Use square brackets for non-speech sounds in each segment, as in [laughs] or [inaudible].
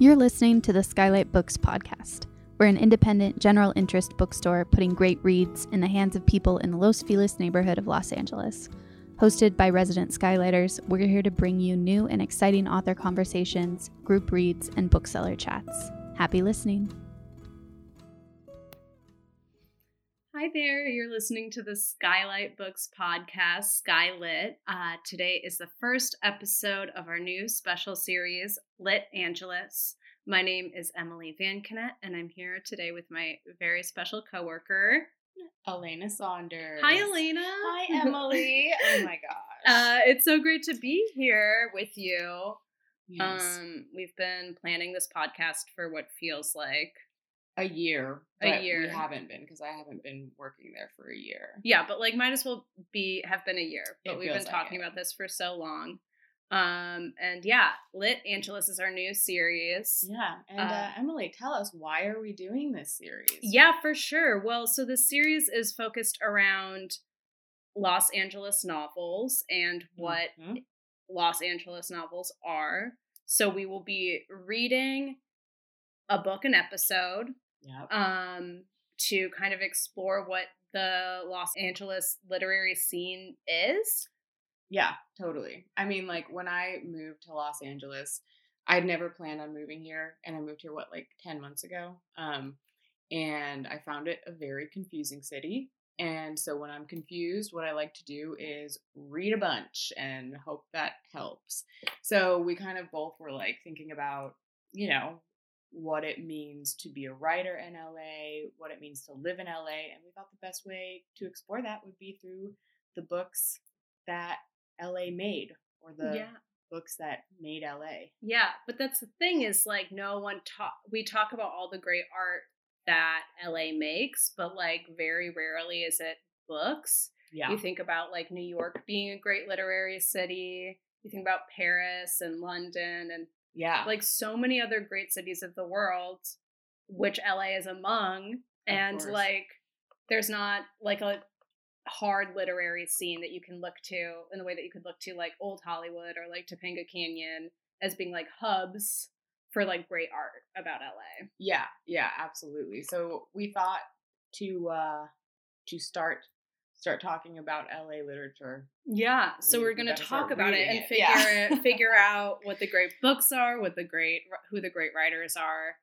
You're listening to the Skylight Books podcast. We're an independent, general interest bookstore putting great reads in the hands of people in the Los Feliz neighborhood of Los Angeles. Hosted by resident Skylighters, we're here to bring you new and exciting author conversations, group reads, and bookseller chats. Happy listening. Hi there, you're listening to the Skylight Books podcast, Skylit. Uh, today is the first episode of our new special series, Lit Angelus. My name is Emily Van Kennett, and I'm here today with my very special coworker, Elena Saunders. Hi, Elena. Hi, [laughs] Emily. oh my gosh. Uh, it's so great to be here with you. Yes. Um, we've been planning this podcast for what feels like a year. a year. We haven't been because I haven't been working there for a year. yeah, but like might as well be have been a year. But It we've been like talking it. about this for so long. Um, and yeah, Lit Angelus is our new series. Yeah. And uh, Uh, Emily, tell us why are we doing this series? Yeah, for sure. Well, so the series is focused around Los Angeles novels and what Mhm. Los Angeles novels are. So we will be reading a book an episode Yep. um to kind of explore what the Los Angeles literary scene is. Yeah, totally. I mean, like when I moved to Los Angeles, I'd never planned on moving here, and I moved here what like ten months ago. Um, and I found it a very confusing city. And so when I'm confused, what I like to do is read a bunch and hope that helps. So we kind of both were like thinking about, you know, what it means to be a writer in LA, what it means to live in LA, and we thought the best way to explore that would be through the books that LA made or the yeah. books that made LA. Yeah, but that's the thing is like no one talk we talk about all the great art that LA makes, but like very rarely is it books. Yeah. You think about like New York being a great literary city. You think about Paris and London and yeah. like so many other great cities of the world, which LA is among. and like there's not like a hard literary scene that you can look to in the way that you could look to like old Hollywood or like Topanga Canyon as being like hubs for like great art about LA. Yeah, yeah, absolutely. So we thought to uh to start start talking about LA literature. Yeah, so We- we're gonna talk about it and it, figure yeah. it, [laughs] figure out what the great books are, what the great who the great writers are.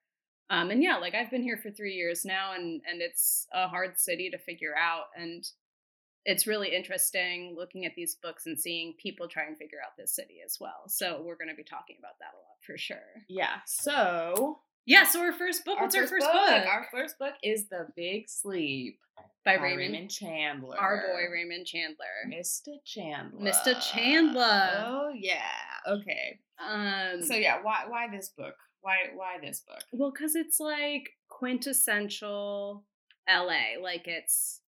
Um, and yeah, like I've been here for three years now, and and it's a hard city to figure out, and it's really interesting looking at these books and seeing people try and figure out this city as well. So we're going to be talking about that a lot for sure. Yeah. So Yeah. So our first book. What's our first book? Our first book is The Big Sleep by by Raymond, Raymond Chandler. our boy Raymond Chandler. Mr. Chandler. Mr. Chandler. Oh yeah. Okay. Um. So yeah, why why this book? Why why this book? Well, because it's like quintessential LA. Like it's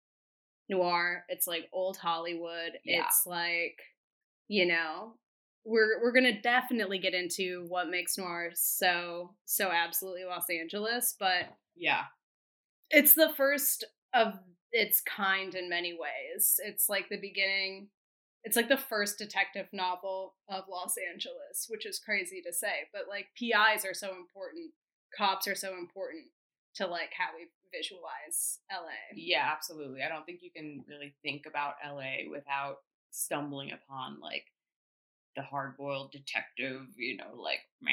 noir. It's like old Hollywood. Yeah. It's like, you know, we're we're gonna definitely get into what makes noir so so absolutely Los Angeles, but Yeah. it's the first of its kind in many ways. It's like the beginning. It's like the first detective novel of Los Angeles, which is crazy to say, but like PIs are so important. Cops are so important to like how we visualize LA. Yeah, absolutely. I don't think you can really think about LA without stumbling upon like the hard boiled detective, you know, like meh.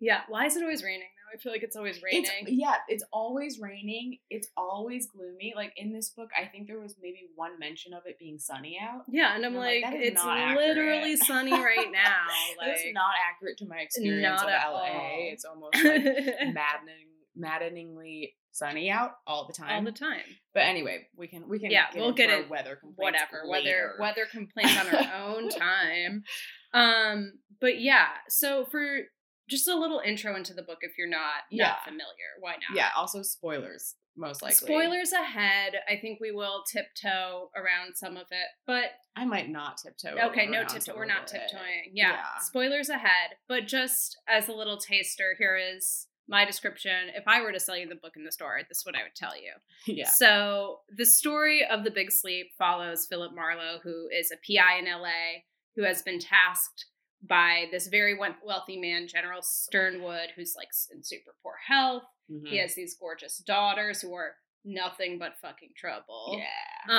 Yeah. Why is it always raining now? I feel like it's always raining. It's yeah, it's always raining. It's always gloomy. Like in this book, I think there was maybe one mention of it being sunny out. yeah, and I'm I'm like, like, it's literally sunny right [laughs] now. That's Like not accurate to my experience of LA. all. It's almost like [laughs] maddening, maddeningly sunny out all the time. all the time. But anyway, we can we can Yeah, get we'll get it- weather complaints whatever weather weather complaints on our own [laughs] time um but yeah so for just a little intro into the book if you're not Yeah. not familiar why not Yeah, also spoilers most likely. spoilers ahead i think we will tiptoe around some of it but I might not tiptoe. okay no tiptoe we're not tiptoeing yeah. Yeah. spoilers ahead but just as a little taster here is my description if i were to sell you the book in the store this is what i would tell you [laughs] Yeah. So the story of the Big Sleep follows Philip Marlowe, who is a PI in LA, who has been tasked by this very wealthy man, General Sternwood, who's like in super poor health. Mhm. He has these gorgeous daughters who are nothing but fucking trouble. Yeah.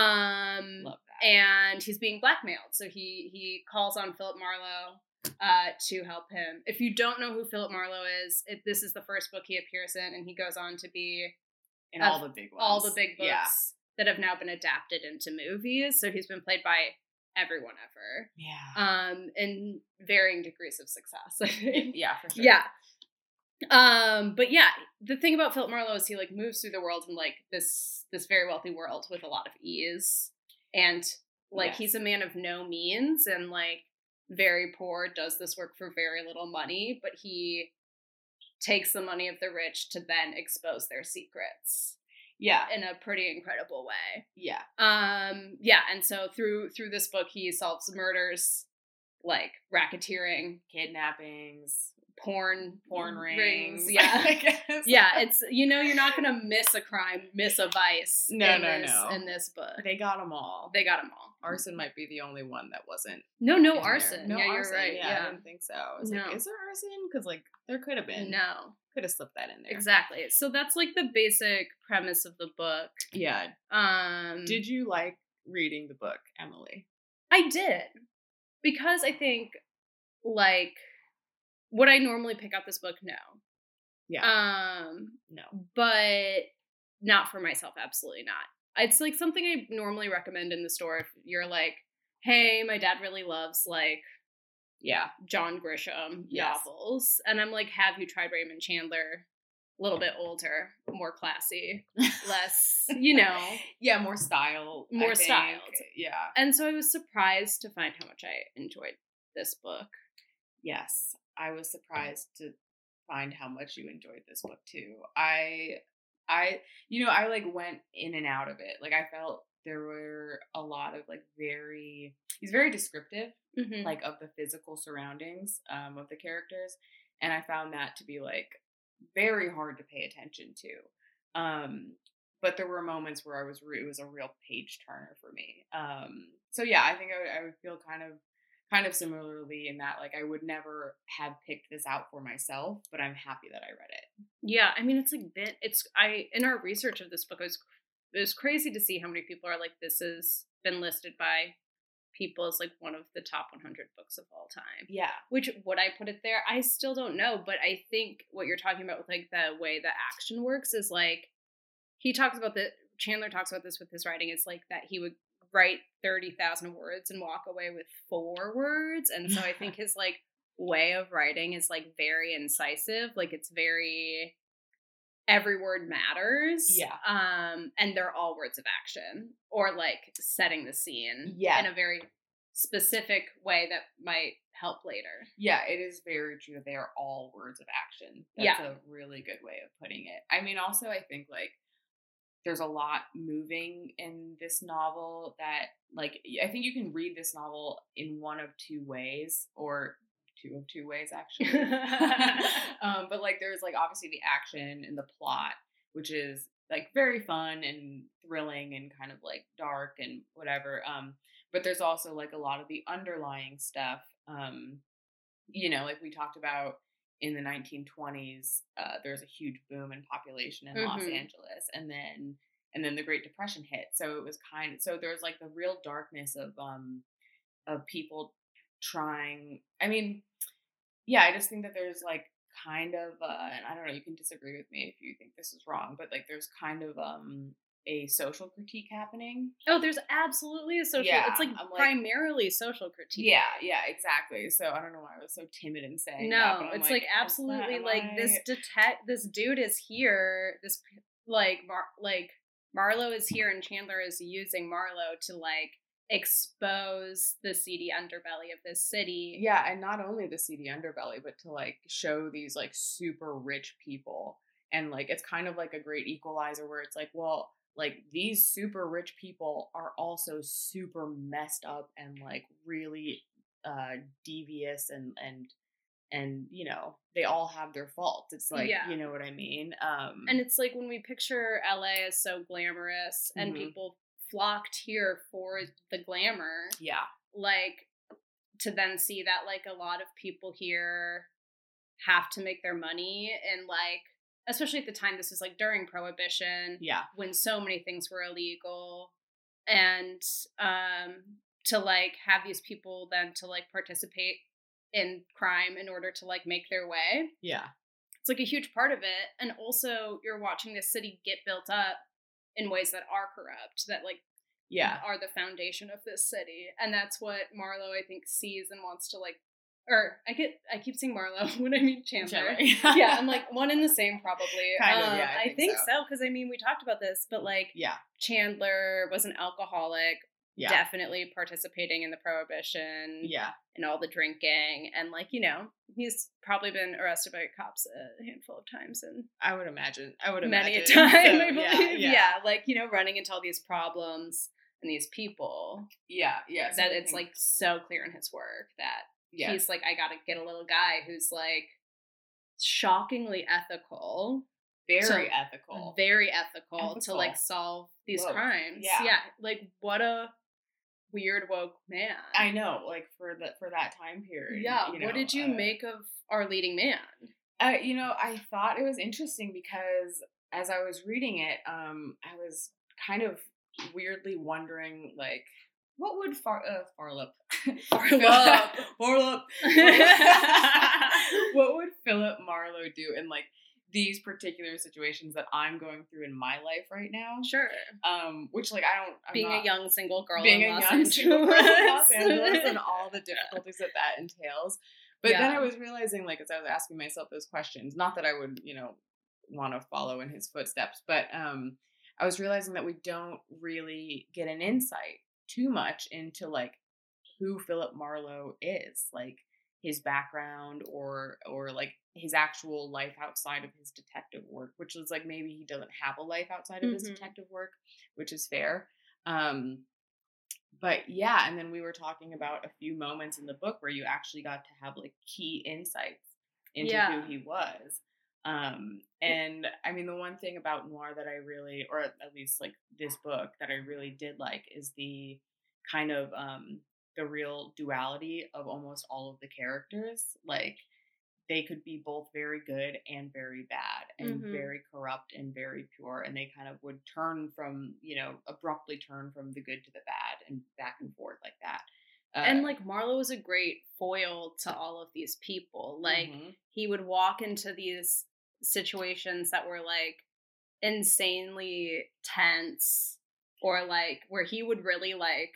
Um Love that. and he's being blackmailed. So he he calls on Philip Marlowe uh, to help him. If you don't know who Philip Marlowe is, it, this is the first book he appears in, and he goes on to be of all the big ones. all the big books Yeah. that have now been adapted into movies. So he's been played by everyone ever, Yeah. um, in varying degrees of success. I think. yeah, for sure. Yeah. Um, but yeah, the thing about Philip Marlowe is he like moves through the world in like this this very wealthy world with a lot of ease. And like Yes. he's a man of no means and like very poor, does this work for very little money, but he takes the money of the rich to then expose their secrets Yeah. in a pretty incredible way. Yeah. Um yeah, and so through through this book he solves murders like racketeering, Kidnappings, porn porn rings. rings. [laughs] Yeah. I guess. yeah, it's you know you're not gonna miss a crime, miss a vice. No, in no, this, no. In this book, They got them all. they got them all. arson might be the only one that wasn't. No, no in there. arson. No yeah, arson. you're right. Yeah, I Yeah, didn't think so. I was No. like, is there arson? Because like there could have been. no, Could have slipped that in there. exactly. So that's like the basic premise of the book. Yeah. Um, Did you like reading the book, Emily? I did because I think like would I normally pick up this book? No. Yeah. Um, no. but not for myself absolutely not it's like something i normally recommend in the store if you're like hey my dad really loves like Yeah. john grisham Yes. novels and i'm like have you tried raymond chandler a little bit older more classy less [laughs] you know Yeah, more style. More styled. Yeah. and so i was surprised to find how much i enjoyed this book Yes. I was mm. surprised to find how much you enjoyed this book too. I I you know, I like went in and out of it. Like I felt there were a lot of like very he's very descriptive Mhm. like of the physical surroundings um of the characters and I found that to be like very hard to pay attention to. Um but there were moments where I was re- it was a real page turner for me. Um so yeah, I think I would, I would feel kind of kind of similarly in that like I would never have picked this out for myself, but I'm happy that I read it. Yeah, I mean it's like been it's I in our research of this book it was it was crazy to see how many people are like this has been listed by people as like one of the top 100 books of all time. Yeah. Which would I put it there? I still don't know, but I think what you're talking about with like the way the action works is like he talks about the Chandler talks about this with his writing. It's like that he would write 30,000 words and walk away with four words. And so I think [laughs] his like way of writing is like very incisive. Like it's very every word matters. Yeah. Um and they're all words of action or like setting the scene Yeah. in a very specific way that might help later. Yeah, it is very true they are all words of action. That's Yeah. a really good way of putting it. I mean, also, I think like there's a lot moving in this novel that, like, I think you can read this novel in one of two ways, or two of two ways, actually. [laughs] [laughs] um, but like, there's like obviously the action and the plot, which is like very fun and thrilling and kind of like dark and whatever. Um, but there's also like a lot of the underlying stuff. Um, you know, like we talked about in the 1920s, uh, there's a huge boom in population in Los Mhm. Angeles, and then and then the Great Depression hit. So it was kind of so there's like the real darkness of um of people trying. I mean, yeah, I just think that there's like kind of uh, and I don't know, you can disagree with me if you think this is wrong, but like there's kind of um a social critique happening. Oh, there's absolutely a social. Yeah, it's like like- primarily social critique. Yeah, yeah, exactly. So I don't know why I was so timid in saying that. No, but it's like, "Is that- absolutely like this I-" detect this dude is here. This like Mar- like Marlowe is here and Chandler is using Marlowe to like expose the seedy underbelly of this city. Yeah, and not only the seedy underbelly, but to like show these like super rich people. And like it's kind of like a great equalizer where it's like, well, like these super rich people are also super messed up and like really uh devious and and and you know, they all have their faults. It's like, Yeah. you know what I mean? Um And it's like when we picture LA as so glamorous and Mhm. people flocked here for the glamour, yeah. like to then see that like a lot of people here have to make their money and like especially at the time this was like during prohibition Yeah. when so many things were illegal and um to like have these people then to like participate in crime in order to like make their way Yeah. it's like a huge part of it and also you're watching this city get built up in ways that are corrupt that like Yeah. are the foundation of this city and that's what marlowe i think sees and wants to like or i get i keep saying marlowe [laughs] when i mean chandler [laughs] yeah i'm like [laughs] one and the same probably Kind of, Um, yeah, I i think think so. so because i mean we talked about this but like Yeah. chandler was an alcoholic Yeah. definitely participating in the prohibition Yeah. and all the drinking and like you know he's probably been arrested by cops a handful of times and I would imagine. I would many a [laughs] time So, i yeah, believe yeah. yeah, like you know running into all these problems and these people Yeah. Yeah. that I it's like so clear in his work that yeah. he's like i gotta get a little guy who's like shockingly ethical very so- ethical. very ethical, to like solve these Woke. crimes Yeah. yeah like what a weird woke man I know, like for the for that time period. yeah you know, what did you uh, make of our leading man Uh, you know, I thought it was interesting because as I was reading it, um, I was kind of weirdly wondering, like, what would Far uh, Farlip, Farlip. Farlip, what would Philip Marlowe do in like these particular situations that I'm going through in my life right now? sure Um, which like I don't I'm being not- a young single girl being in a Los young Angeles. single girl in Los [laughs] Angeles and all the difficulties that that entails. But then I was realizing, like, as I was asking myself those questions, not that I would, you know, want to follow in his footsteps, but um, I was realizing that we don't really get an insight too much into like who Philip Marlowe is, like his background or or like his actual life outside of his detective work, which is like maybe he doesn't have a life outside of his Mhm. detective work, which is fair. Um, but yeah, and then we were talking about a few moments in the book where you actually got to have like key insights into Yeah. who he was. Um, and I mean, the one thing about noir that I really, or at least like this book that I really did like is the kind of um the real duality of almost all of the characters. Like they could be both very good and very bad and Mhm. very corrupt and very pure and they kind of would turn from you know abruptly turn from the good to the bad and back and forth like that Uh, and like Marlowe was a great foil to all of these people. Like mhm. he would walk into these situations that were like insanely tense or like where he would really like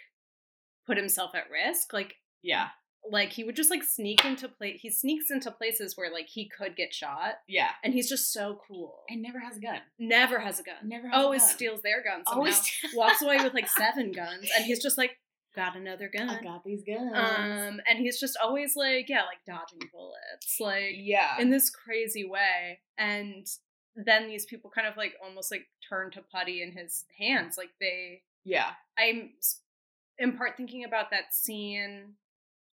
put himself at risk. Like yeah like he would just like sneak into place he sneaks into places where like he could get shot yeah and he's just so cool. and never has a gun Never has a gun. never has Always a gun. steals their guns. Always [laughs] walks away with like seven [laughs] guns and he's just like got another gun. i got these guns Um, and he's just always like, yeah, like dodging bullets, like yeah in this crazy way. And then these people kind of like almost like turn to putty in his hands. Like they, yeah I'm in part thinking about that scene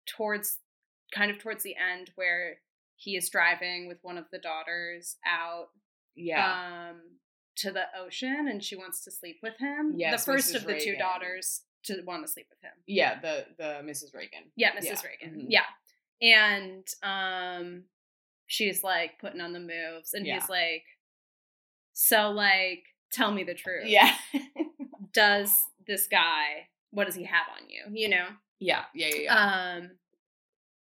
towards kind of towards the end where he is driving with one of the daughters out yeah um to the ocean and she wants to sleep with him. Yes, the first Mrs. of the two daughters to want to sleep with him. yeah the the mrs regan Yeah, Mrs. Yeah, Regan. mhm. Yeah. And um she's like putting on the moves and Yeah. he's like so like tell me the truth. yeah [laughs] Does this guy what does he have on you, you know? yeah yeah yeah, yeah. Um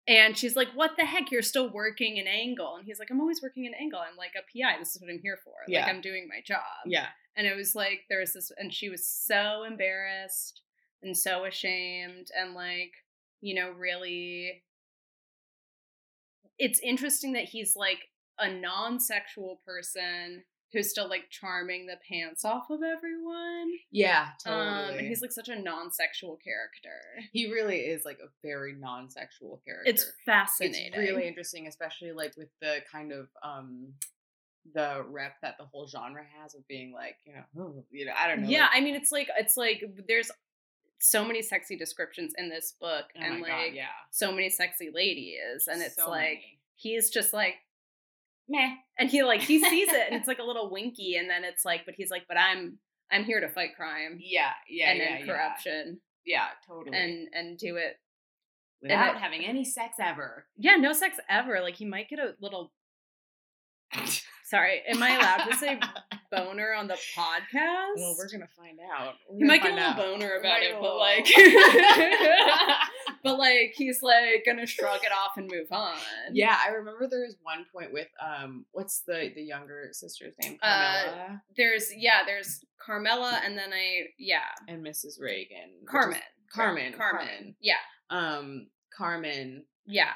and she's like, "What the heck? You're still working an angle." And he's like, "I'm always working an angle. I'm like a PI. This is what I'm here for. Yeah. Like I'm doing my job." yeah And it was like there was this, and she was so embarrassed and so ashamed, and like, you know, really. It's interesting that he's like a non sexual person who's still like charming the pants off of everyone. yeah Um, totally and he's like such a non sexual character. he really is like a very non-sexual character It's fascinating. It's really interesting, especially like with the kind of um the rep that the whole genre has of being like, you know, you know, I don't know. yeah, like- I mean, it's like it's like there's so many sexy descriptions in this book, oh and like God, yeah, so many sexy ladies, and it's So like many. he's just like meh. and he like he sees it and it's like a [laughs] little winky and then it's like but he's like but i'm i'm here to fight crime Yeah, yeah, and yeah, then yeah. corruption Yeah, totally. and and do it without it- having any sex ever. Yeah, no sex ever. Like he might get a little. [laughs] Sorry, am I allowed to say boner on the podcast? Well, we're gonna find out. We're He [laughs] might get a little out. boner about it, but like, but like he's like gonna shrug it off and move on. yeah, I remember there was one point with um, what's the the younger sister's name? Uh, Carmela There's yeah, there's Carmela, and then I yeah, and Mrs. Regan. which is- Carmen, Carmen, Carmen, Carmen. yeah, Um, Carmen. yeah,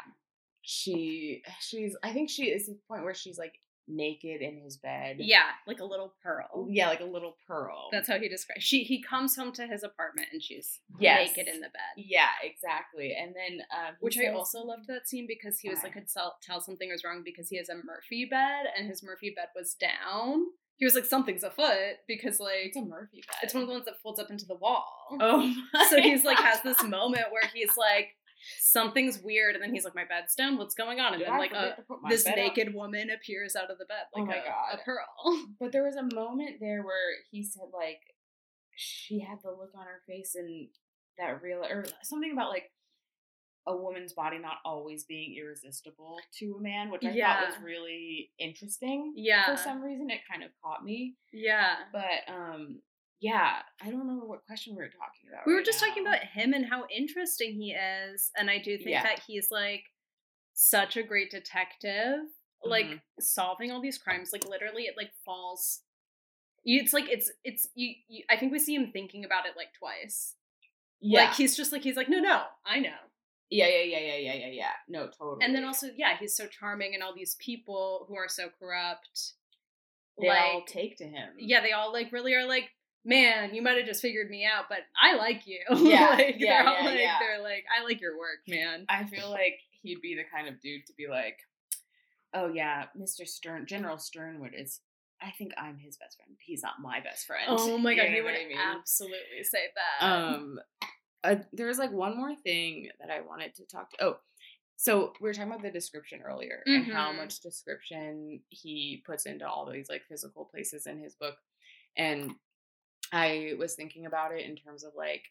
She she's I think she is at the point where she's like naked in his bed. yeah, like a little pearl. Yeah, like a little pearl. That's how he describes. She he comes home to his apartment and she's Yes. naked in the bed. Yeah, exactly. And then um, Which I also loved that scene because he was like could tell, tell something was wrong because he has a Murphy bed and his Murphy bed was down. He was like something's afoot because like it's a Murphy bed. it's one of the ones that folds up into the wall. Oh, so he's like has this [laughs] moment where he's like something's weird and then he's like my bed's down what's going on and Did then I like a, my this up? naked woman appears out of the bed Oh like my a, God. a pearl [laughs] But there was a moment there where he said like she had the look on her face and that real or something about like a woman's body not always being irresistible to a man, which I thought was really interesting. yeah For some reason it kind of caught me. yeah But um yeah, I don't remember what question we were talking about. we were right just talking about him and how interesting he is and i do think Yeah. that he's like such a great detective like Mhm. solving all these crimes like literally it like falls it's like it's it's you, you i think we see him thinking about it like twice yeah. like he's just like he's like no no i know yeah, yeah, yeah, yeah, yeah, yeah, yeah. No, totally. and then also yeah he's so charming and all these people who are so corrupt they like all take to him. yeah they all like really are like man you might have just figured me out but i like you [laughs] Yeah, like, yeah, they're yeah, like yeah. they're like i like your work man I feel like he'd be the kind of dude to be like, "Oh yeah, Mr. Stern, General Sternwood is. I think I'm his best friend. He's not my best friend." oh my god, You know he what would I mean? absolutely say that Um, uh, there was like one more thing that I wanted to talk to. Oh, so we were talking about the description earlier and how Mhm. much description he puts into all these like physical places in his book, and I was thinking about it in terms of like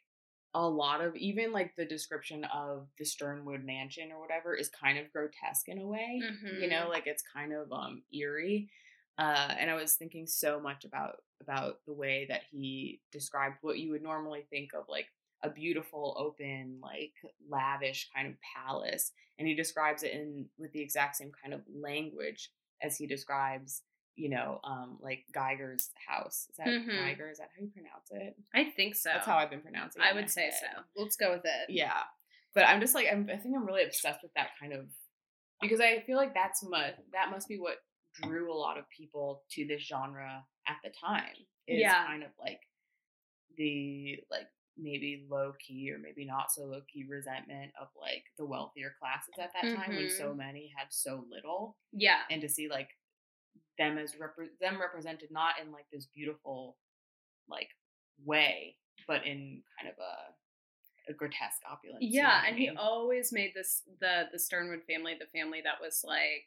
a lot of even like the description of the Sternwood mansion or whatever is kind of grotesque in a way. You know, Mhm. like it's kind of um eerie. Uh, and I was thinking so much about about the way that he described what you would normally think of like a beautiful, open, like lavish kind of palace, and he describes it in with the exact same kind of language as he describes, you know, um, like Geiger's house. Is that Mhm. Geiger? Is that how you pronounce it? i think so That's how I've been pronouncing it. i would say head. so let's go with it Yeah. But I'm just like I'm I think I'm really obsessed with that kind of because I feel like that's mu that must be what drew a lot of people to this genre at the time. Is Yeah. kind of like the like maybe low key or maybe not so low key resentment of like the wealthier classes at that time when so Mhm. many had so little yeah and to see like them as repre- them represented not in like this beautiful like way but in kind of a a grotesque opulence yeah I and he always made this the the sternwood family the family that was like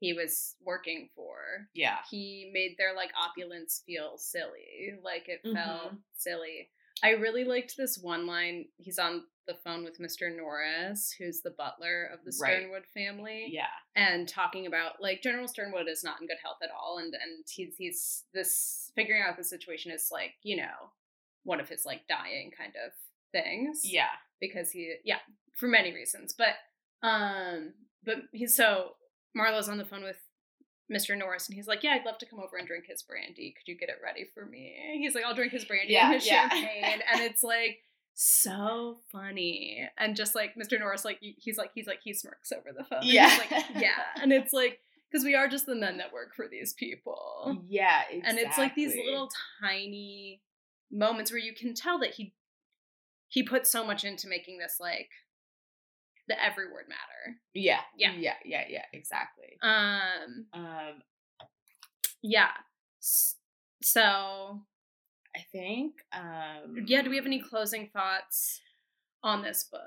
he was working for. Yeah. He made their like opulence feel silly. Like it felt Mhm. silly i really liked this one line he's on the phone with mr norris who's the butler of the Right. sternwood family yeah. and talking about like general sternwood is not in good health at all and and he's he's this figuring out the situation is like you know one of his like dying kind of things. Yeah. Because he yeah for many reasons but um but he's so marlowe's on the phone with mr norris and he's like yeah i'd love to come over and drink his brandy. Could you get it ready for me? He's like i'll drink his brandy Yeah, and his yeah. [laughs] champagne. And it's like so funny. And just like mr norris like he's like he's like he smirks over the phone. Yeah. like yeah. and it's like because we are just the men that work for these people. Yeah exactly. and it's like these little tiny moments where you can tell that he he put so much into making this like the every word matter. Yeah. Yeah. yeah. Yeah. Yeah. Exactly. Um um yeah. So i think um yeah do we have any closing thoughts on this book?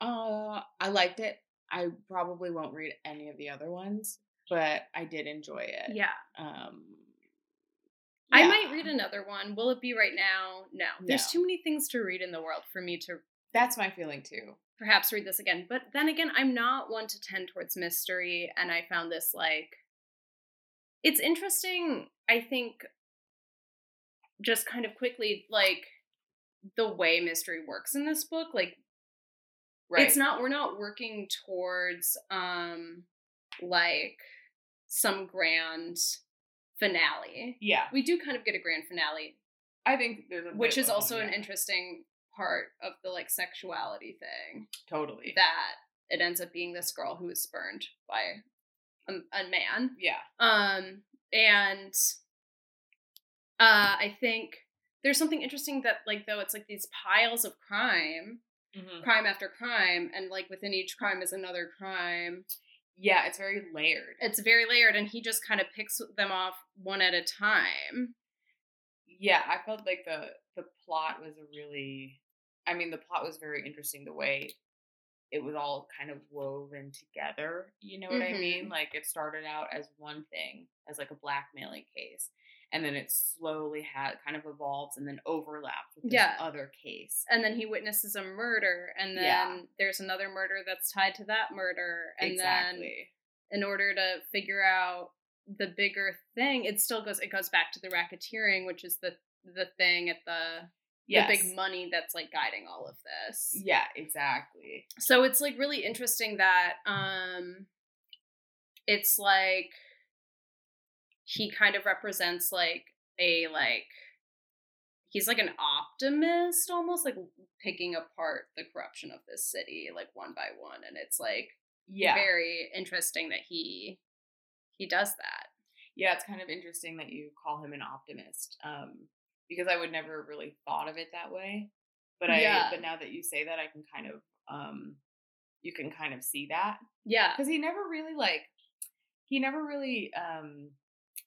Uh i liked it. I probably won't read any of the other ones but i did enjoy it. Yeah. Um i might read another one. Will it be right now? No. There's too many things to read in the world for me to that's my feeling too perhaps read this again. But then again, I'm not one to tend towards mystery, and I found this like it's interesting. I think just kind of quickly, like the way mystery works in this book, like Right. it's not we're not working towards um like some grand finale. Yeah. We do kind of get a grand finale, I think there's a which is also an interesting part of the like sexuality thing Totally. that it ends up being this girl who is spurned by a, a man yeah. um and uh i think there's something interesting that like though it's like these piles of crime Mhm. crime after crime and like within each crime is another crime Yeah, it's very layered. it's very layered and he just kind of picks them off one at a time yeah, I felt like the the plot was a really I mean the plot was very interesting the way it was all kind of woven together, you know what I mean? Mhm. Like it started out as one thing, as like a blackmailing case, and then it slowly had kind of evolves and then overlapped with this Yeah. other case. and then he witnesses a murder and then Yeah. there's another murder that's tied to that murder and then exactly. in order to figure out the bigger thing it still goes it goes back to the racketeering which is the the thing at the yes. the big money that's like guiding all of this Yeah, exactly. so it's like really interesting that um it's like he kind of represents like a like he's like an optimist almost like picking apart the corruption of this city like one by one and it's like Yeah. very interesting that he he does that Yeah, it's kind of interesting that you call him an optimist, um, because I would never really thought of it that way. But I, Yeah. but now that you say that, I can kind of, um, you can kind of see that yeah because he never really like, he never really, um,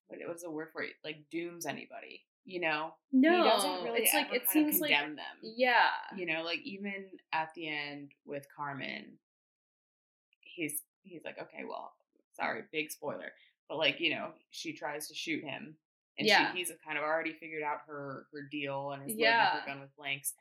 what was the word for it? Like dooms anybody, you know? no he doesn't really. it's like it seems like condemn them. yeah You know, like even at the end with Carmen, he's he's like, okay, well, sorry, big spoiler, but like you know, she tries to shoot him, and Yeah. she, he's kind of already figured out her her deal and is Yeah. her gun with blanks,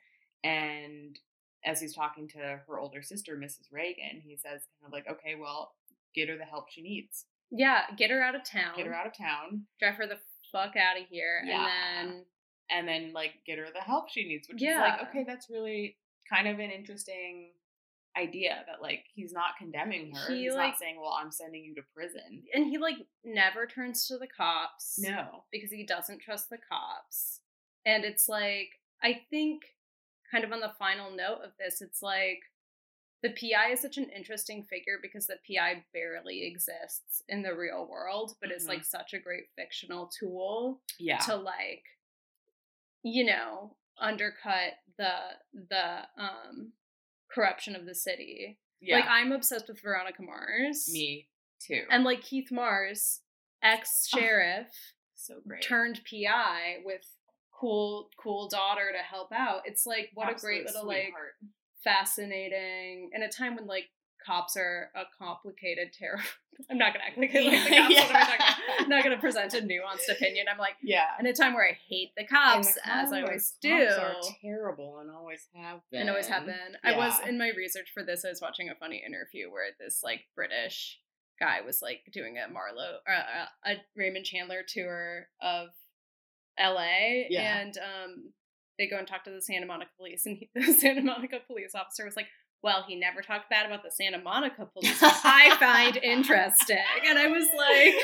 and as he's talking to her older sister, Mrs. Regan, he says kind of like, okay, well, get her the help she needs, yeah get her out of town get her out of town, drive her the fuck out of here Yeah. and then and then like get her the help she needs, which is like, okay, that's really kind of an interesting idea that like he's not condemning her. He, he's like- not saying, "Well, I'm sending you to prison." and he like never turns to the cops No. because he doesn't trust the cops and it's like i think kind of on the final note of this it's like the pi is such an interesting figure because the pi barely exists in the real world but it's Mhm. like such a great fictional tool Yeah. to like you know undercut the the um corruption of the city yeah. like i'm obsessed with veronica mars Me too. and like keith mars ex sheriff [sighs] so great. turned pi with cool cool daughter to help out it's like what a great Absolute little like fascinating in a time when like cops are a complicated [laughs] terror i'm not gonna act like, [laughs] the Yeah. cops what am I talking about? I'm not gonna present a nuanced opinion i'm like Yeah. in a time where i hate the cops the as i always do Are terrible and always have been. and always have been. I was in my research for this. I was watching a funny interview where this like British guy was like doing a Marlowe, uh, a Raymond Chandler tour of L.A. Yeah. and um, they go and talk to the Santa Monica police, and he, [laughs] the Santa Monica police officer was like. Well, he never talked bad about the Santa Monica police, which I find [laughs] interesting. And I was like,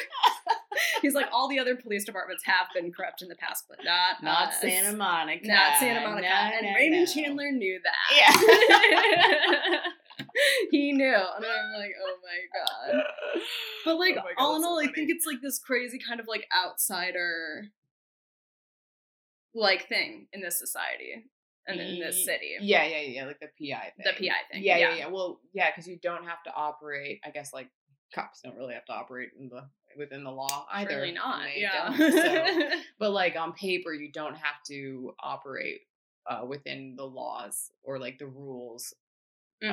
[laughs] he's like, all the other police departments have been corrupt in the past, but not not us. Santa Monica. Not Santa Monica. No, and no, Raymond no. Chandler knew that. Yeah, [laughs] he knew. And I'm like, oh my god. But like Oh God, all in that's so all, I think it's like this crazy kind of like outsider like thing in this society and in this city. Yeah, yeah, yeah. Like the PI thing. The PI thing. Yeah, yeah, yeah. yeah. Well, yeah, because you don't have to operate. I guess like cops don't really have to operate in the within the law either. And not. Yeah. so- [laughs] but like on paper, you don't have to operate uh, within the laws or like the rules Mhm.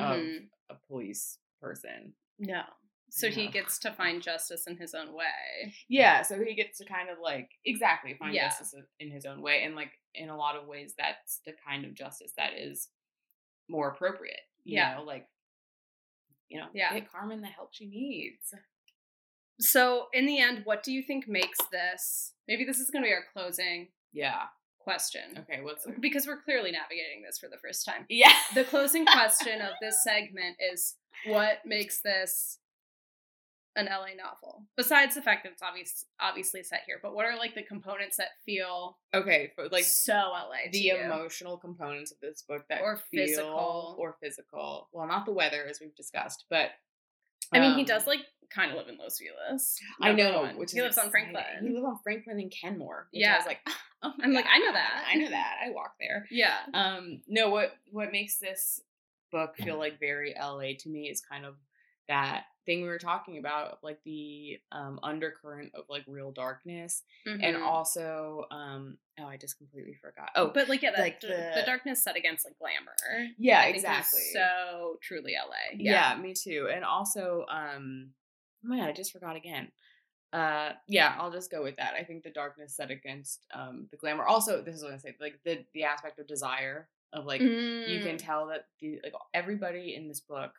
of a police person. No. So he gets to find justice in his own way. Yeah, so he gets to kind of like exactly find Yeah. justice in his own way, and like in a lot of ways, that's the kind of justice that is more appropriate. you Yeah. know, like, you know, Yeah. get Carmen the help she needs. So, in the end, what do you think makes this? Maybe this is going to be our closing Yeah. question Okay. What's uh, because we're clearly navigating this for the first time. yeah? The closing [laughs] question of this segment is what makes this an LA novel? Besides the fact that it's obvious, obviously set here, but what are like the components that feel Okay. For like so LA? the to you? emotional components of this book that Or feel- physical. or physical. Well, not the weather as we've discussed, but I mean, he um, does like kind of live in Los Feliz. I number know, one. which he is lives on exciting. Franklin. He lives on Franklin and Kenmore. Which I Yeah. was like, [laughs] oh my I'm like, I know that. I know that. I walk there. yeah, Um, no, what what makes this book feel like very LA to me is kind of that thing we were talking about, like the um undercurrent of like real darkness, and Mhm. also um oh I just completely forgot. Oh, but like yeah, the, like the, the- darkness set against like glamour. yeah, exactly. so truly LA. yeah. me too. And also, um, oh my god, I just forgot again. Uh, yeah, I'll just go with that. I think the darkness set against um the glamour. Also, this is what I say, like the the aspect of desire of like you can Mm, tell that the like everybody in this book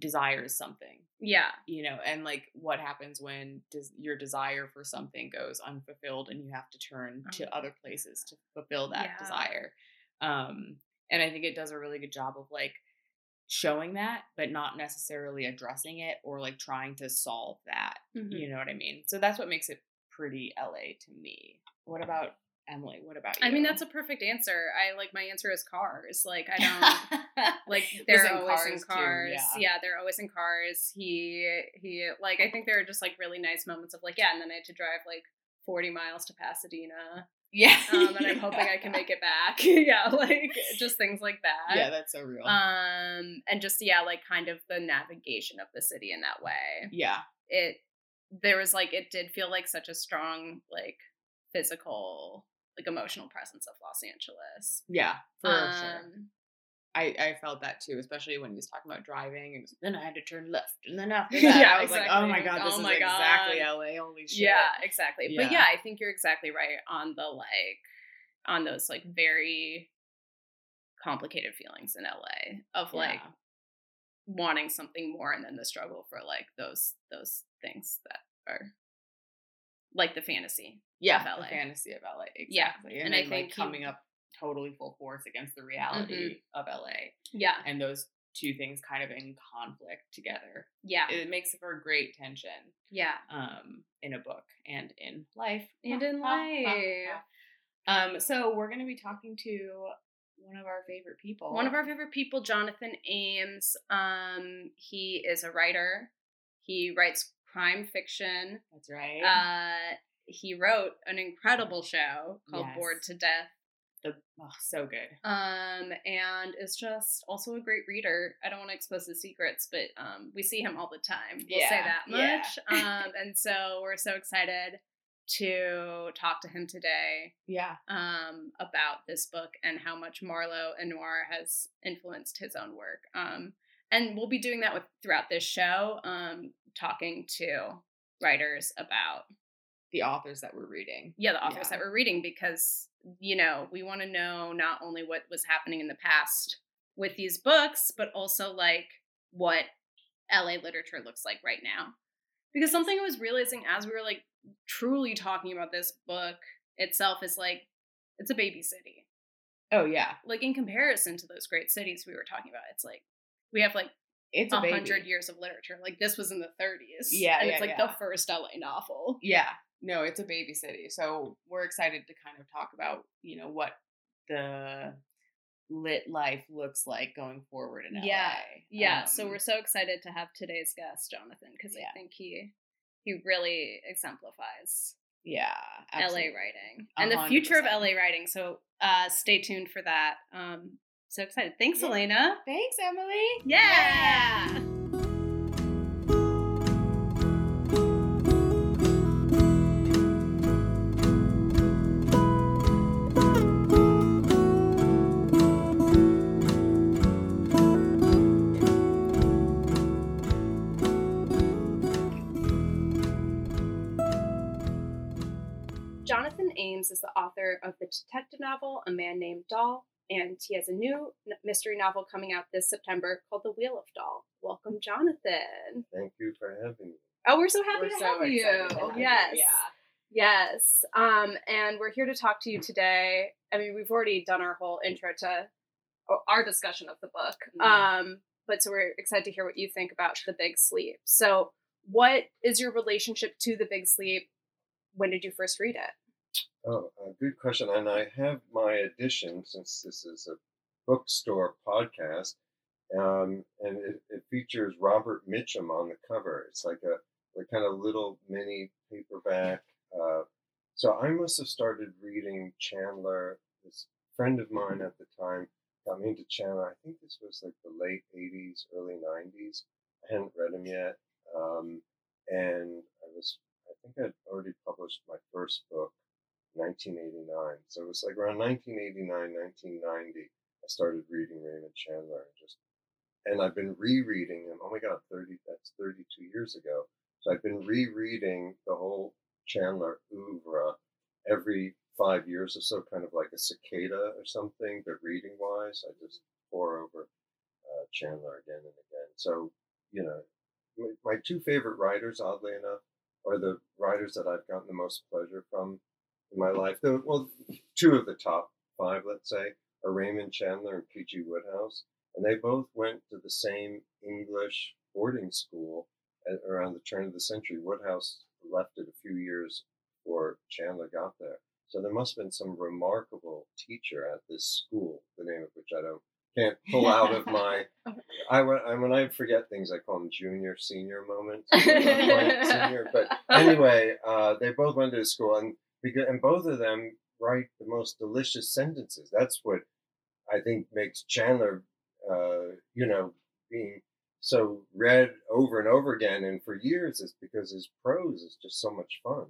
desires something yeah, you know and like what happens when des- your desire for something goes unfulfilled and you have to turn Oh. to other places to fulfill that Yeah. desire um and i think it does a really good job of like showing that but not necessarily addressing it or like trying to solve that Mhm. you know what i mean so that's what makes it pretty la to me what about emily what about you I mean, that's a perfect answer. I like my answer is cars. Like I don't [laughs] like they're Listen, always in Cars too, yeah. yeah. they're always in cars. He he like I think there are just like really nice moments of like yeah, and then I had to drive like forty miles to Pasadena, yeah um, and I'm [laughs] hoping I can make it back. [laughs] yeah, like just things like that. yeah that's so real Um, and just yeah, like kind of the navigation of the city in that way. yeah It there was like it did feel like such a strong like physical like emotional presence of Los Angeles. yeah for sure Um, I, I felt that too, especially when he was talking about driving. And then I had to turn left, and then after [laughs] Yeah, I was like, "Oh my god, this Oh is my exactly LA." Holy shit! Yeah, exactly. But Yeah. yeah, I think you're exactly right on the like on those like very complicated feelings in LA of like Yeah. wanting something more and then the struggle for like those those things that are like the fantasy. Yeah, of the LA. fantasy of LA, Yeah, exactly. and And, I think like he- coming up totally full force against the reality of LA, Yeah. and those two things kind of in conflict together. Yeah. It makes for a great tension, Yeah. um, in a book and in life, And in life. Um, so we're gonna be talking to one of our favorite people, One of our favorite people, Jonathan Ames. Um, he is a writer. He writes crime fiction. That's right. Uh, he wrote an incredible show called Yes. Bored to Death. the oh, so good. Um, and is just also a great reader. I don't want to expose his secrets, but um, we see him all the time. We'll say Yeah, that yeah. much. [laughs] um, and so we're so excited to talk to him today Yeah. um, about this book and how much Marlowe and Noir has influenced his own work. Um, and we'll be doing that with throughout this show, um, talking to writers about the authors that we're reading. yeah the authors Yeah. that we're reading because you know we want to know not only what was happening in the past with these books, but also like what LA literature looks like right now. Because something I was realizing as we were like truly talking about this book itself is like it's a baby city Oh yeah, like in comparison to those great cities we were talking about, it's like we have like it's a hundred years of literature. Like this was in the 30s. Yeah, and yeah, it's like yeah. the first LA novel. Yeah, no, it's a baby city. So we're excited to kind of talk about you know what the lit life looks like going forward in Yeah, LA. Yeah, so Um, we're so excited to have today's guest, Jonathan, because Yeah. I think he he really exemplifies yeah absolutely. LA writing and the future of LA writing. So uh, stay tuned for that. Um, so excited! Thanks, Yeah. Elena. Thanks, Emily. Yeah. Jonathan Ames is the author of the detective novel A Man Named Doll, and he has a new mystery novel coming out this September called The Wheel of Doll. Welcome, Jonathan. Thank you for having me. Oh, we're so happy We're to so have you. to have you, Yes. yeah. Yes. Um, and we're here to talk to you today. I mean, we've already done our whole intro to our discussion of the book. Mhm. Um, but so we're excited to hear what you think about The Big Sleep. So, what is your relationship to The Big Sleep? When did you first read it? Oh, uh, good question. And I have my edition since this is a bookstore podcast, um, and it, it features Robert Mitchum on the cover. It's like a like kind of little mini paperback. Uh, so I must have started reading Chandler. This friend of mine at the time got me into Chandler. I think this was like the late '80s, early '90s. I hadn't read him yet, um, and I was I think I'd already published my first book 1989. So it was like around 1989, 1990, I started reading Raymond Chandler and just, and I've been rereading him. Oh my God, 30, that's 32 years ago. So I've been rereading the whole Chandler oeuvre every five years or so, kind of like a cicada or something, but reading wise, I just pore over uh, Chandler again and again. So, you know, my, my two favorite writers, oddly enough, are the writers that I've gotten the most pleasure from in my life. The, well, two of the top five, let's say, are Raymond Chandler and P.G. Wodehouse, and they both went to the same English boarding school at, around the turn of the century. Wodehouse left it a few years before Chandler got there. So there must have been some remarkable teacher at this school, the name of which I don't can't pull out of my. [laughs] I when I, when I forget things, I call them junior senior moments. [laughs] Senior, but anyway, uh, they both went to school, and because and both of them write the most delicious sentences. That's what I think makes Chandler, uh, you know, being so read over and over again and for years is because his prose is just so much fun.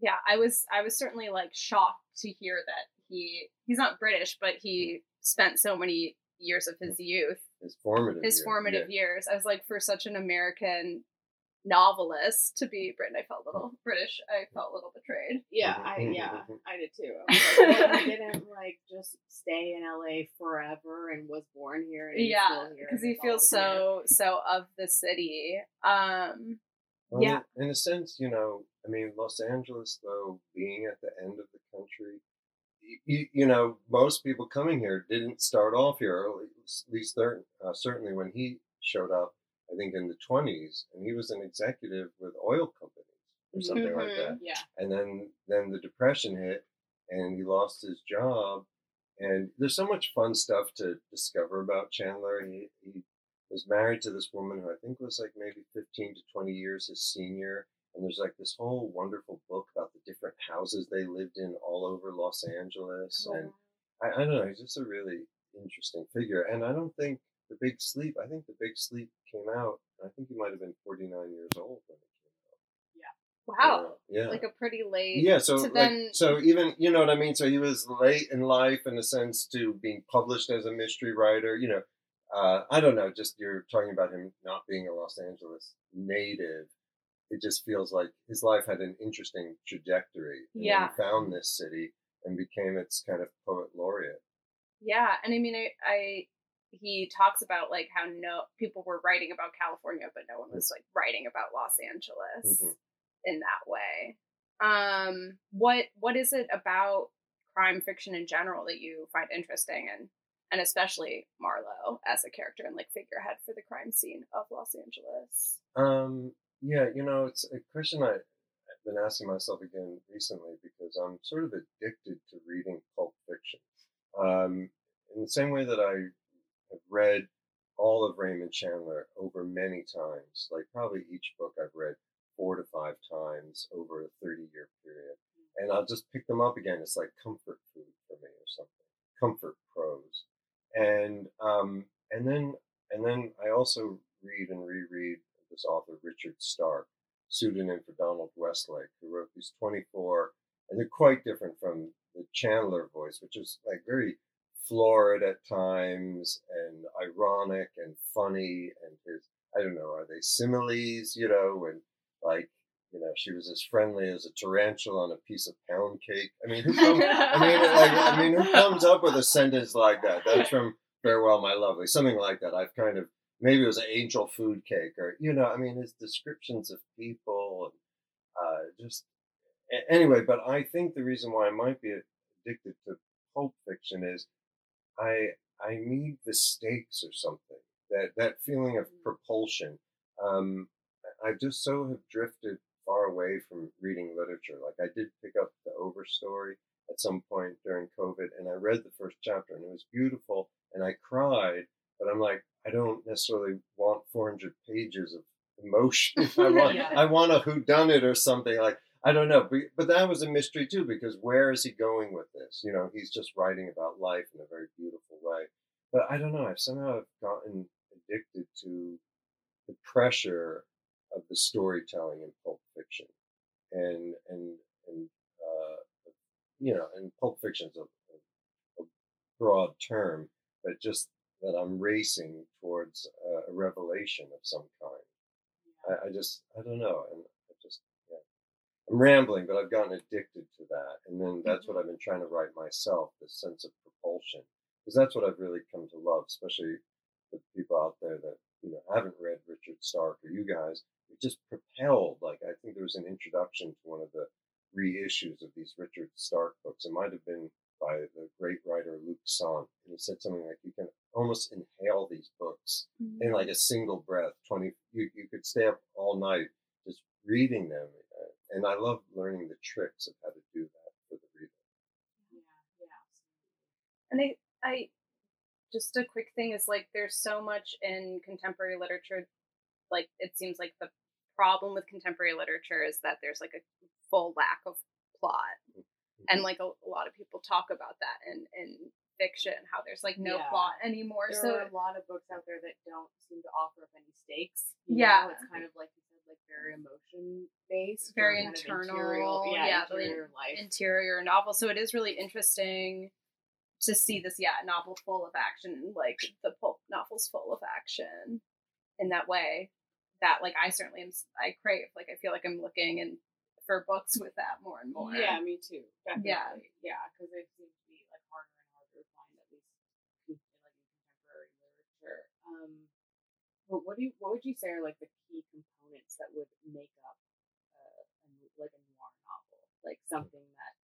Yeah, I was I was certainly like shocked to hear that he he's not British, but he spent so many years of his youth, His formative, his formative yeah. years. I was like, for such an American novelist to be Britain, I felt a little [laughs] British. I felt a little betrayed. Yeah, I [laughs] yeah. I did too. I was like, what, [laughs] he didn't like just stay in LA forever and was born here. And Yeah, because he feels always here. so so of the city. Um, Well, Yeah. In a sense, you know, I mean, Los Angeles, though, being at the end of the country, you, you know, most people coming here didn't start off here, at least they're, uh, certainly when he showed up, I think in the 20s, and he was an executive with oil companies or something like Mhm. that. Yeah, And then, then the depression hit and he lost his job. And there's so much fun stuff to discover about Chandler. He, he was married to this woman who I think was like maybe 15 to 20 years his senior. And there's like this whole wonderful book about the different houses they lived in all over Los Angeles. And I, I don't know, he's just a really interesting figure. And I don't think The Big Sleep, I think The Big Sleep came out, I think he might have been 49 years old when it came out. Yeah. Wow, Yeah. like a pretty late. Yeah, so like, then- so even you know what I mean. So he was late in life in a sense to being published as a mystery writer. You know, uh, I don't know. Just you're talking about him not being a Los Angeles native. It just feels like his life had an interesting trajectory. Yeah. he found this city and became its kind of poet laureate. Yeah, and I mean, I, I he talks about like how no people were writing about California, but no one was like writing about Los Angeles Mhm. in that way. Um, what what is it about crime fiction in general that you find interesting, and and especially Marlowe as a character and like figurehead for the crime scene of Los Angeles? Um, yeah, you know, it's a question I, I've been asking myself again recently because I'm sort of addicted to reading pulp fiction. Um, in the same way that I have read all of Raymond Chandler over many times, like probably each book I've read four to five times over a 30 year period. And I'll just pick them up again. It's like comfort food for me or something, comfort prose. And, um, and then, and then I also read and reread this author, Richard Stark, pseudonym for Donald Westlake, who wrote these 24, and they're quite different from the Chandler voice, which is like very florid at times and ironic and funny. And his, I don't know, are they similes, you know, and like you know, she was as friendly as a tarantula on a piece of pound cake. I mean, who [laughs] comes, I mean, like, I mean, who comes up with a sentence like that? That's [laughs] from Farewell, My Lovely, something like that. I've kind of maybe it was an angel food cake, or you know, I mean, his descriptions of people and uh, just anyway. But I think the reason why I might be addicted to pulp fiction is I I need the stakes or something that that feeling of mm. propulsion. Um, I just so have drifted far away from reading literature. Like I did pick up the Overstory at some point during COVID, and I read the first chapter, and it was beautiful, and I cried. But I'm like, I don't necessarily want 400 pages of emotion. [laughs] I [laughs] want, yeah. I want a whodunit or something like. I don't know, but, but that was a mystery too because where is he going with this? You know, he's just writing about life in a very beautiful way. But I don't know. I've somehow gotten addicted to the pressure of the storytelling in pulp fiction, and and and uh, you know, and pulp fiction is a, a, broad term, but just that I'm racing towards a, a revelation of some kind. I, I, just I don't know, and I just yeah. I'm rambling, but I've gotten addicted to that, and then that's what mm-hmm. I've been trying to write myself. This sense of propulsion, because that's what I've really come to love, especially the people out there that you know haven't read Richard Stark or you guys it just propelled. Like I think there was an introduction to one of the reissues of these Richard Stark books. It might have been by the great writer Luc Sante, and he said something like, "You can almost inhale these books mm-hmm. in like a single breath. Twenty, you you could stay up all night just reading them." And I love learning the tricks of how to do that for the reader. Yeah, yeah, And I, I, just a quick thing is like, there's so much in contemporary literature like it seems like the problem with contemporary literature is that there's like a full lack of plot and mm-hmm. like a, a lot of people talk about that in in fiction how there's like no yeah. plot anymore there so are a lot of books out there that don't seem to offer up any stakes yeah know? it's kind of like you said like very emotion based very internal interior, yeah, yeah interior life interior novel so it is really interesting to see this yeah novel full of action like the pulp novels full of action in that way that like I certainly am I crave. Like I feel like I'm looking and for books with that more and more. Yeah, me too. Definitely. Yeah, yeah, because it seems to be like harder and harder to find at least in, like contemporary literature. Um, but what do you, what would you say are like the key components that would make up uh, a, like a noir novel? Like something that,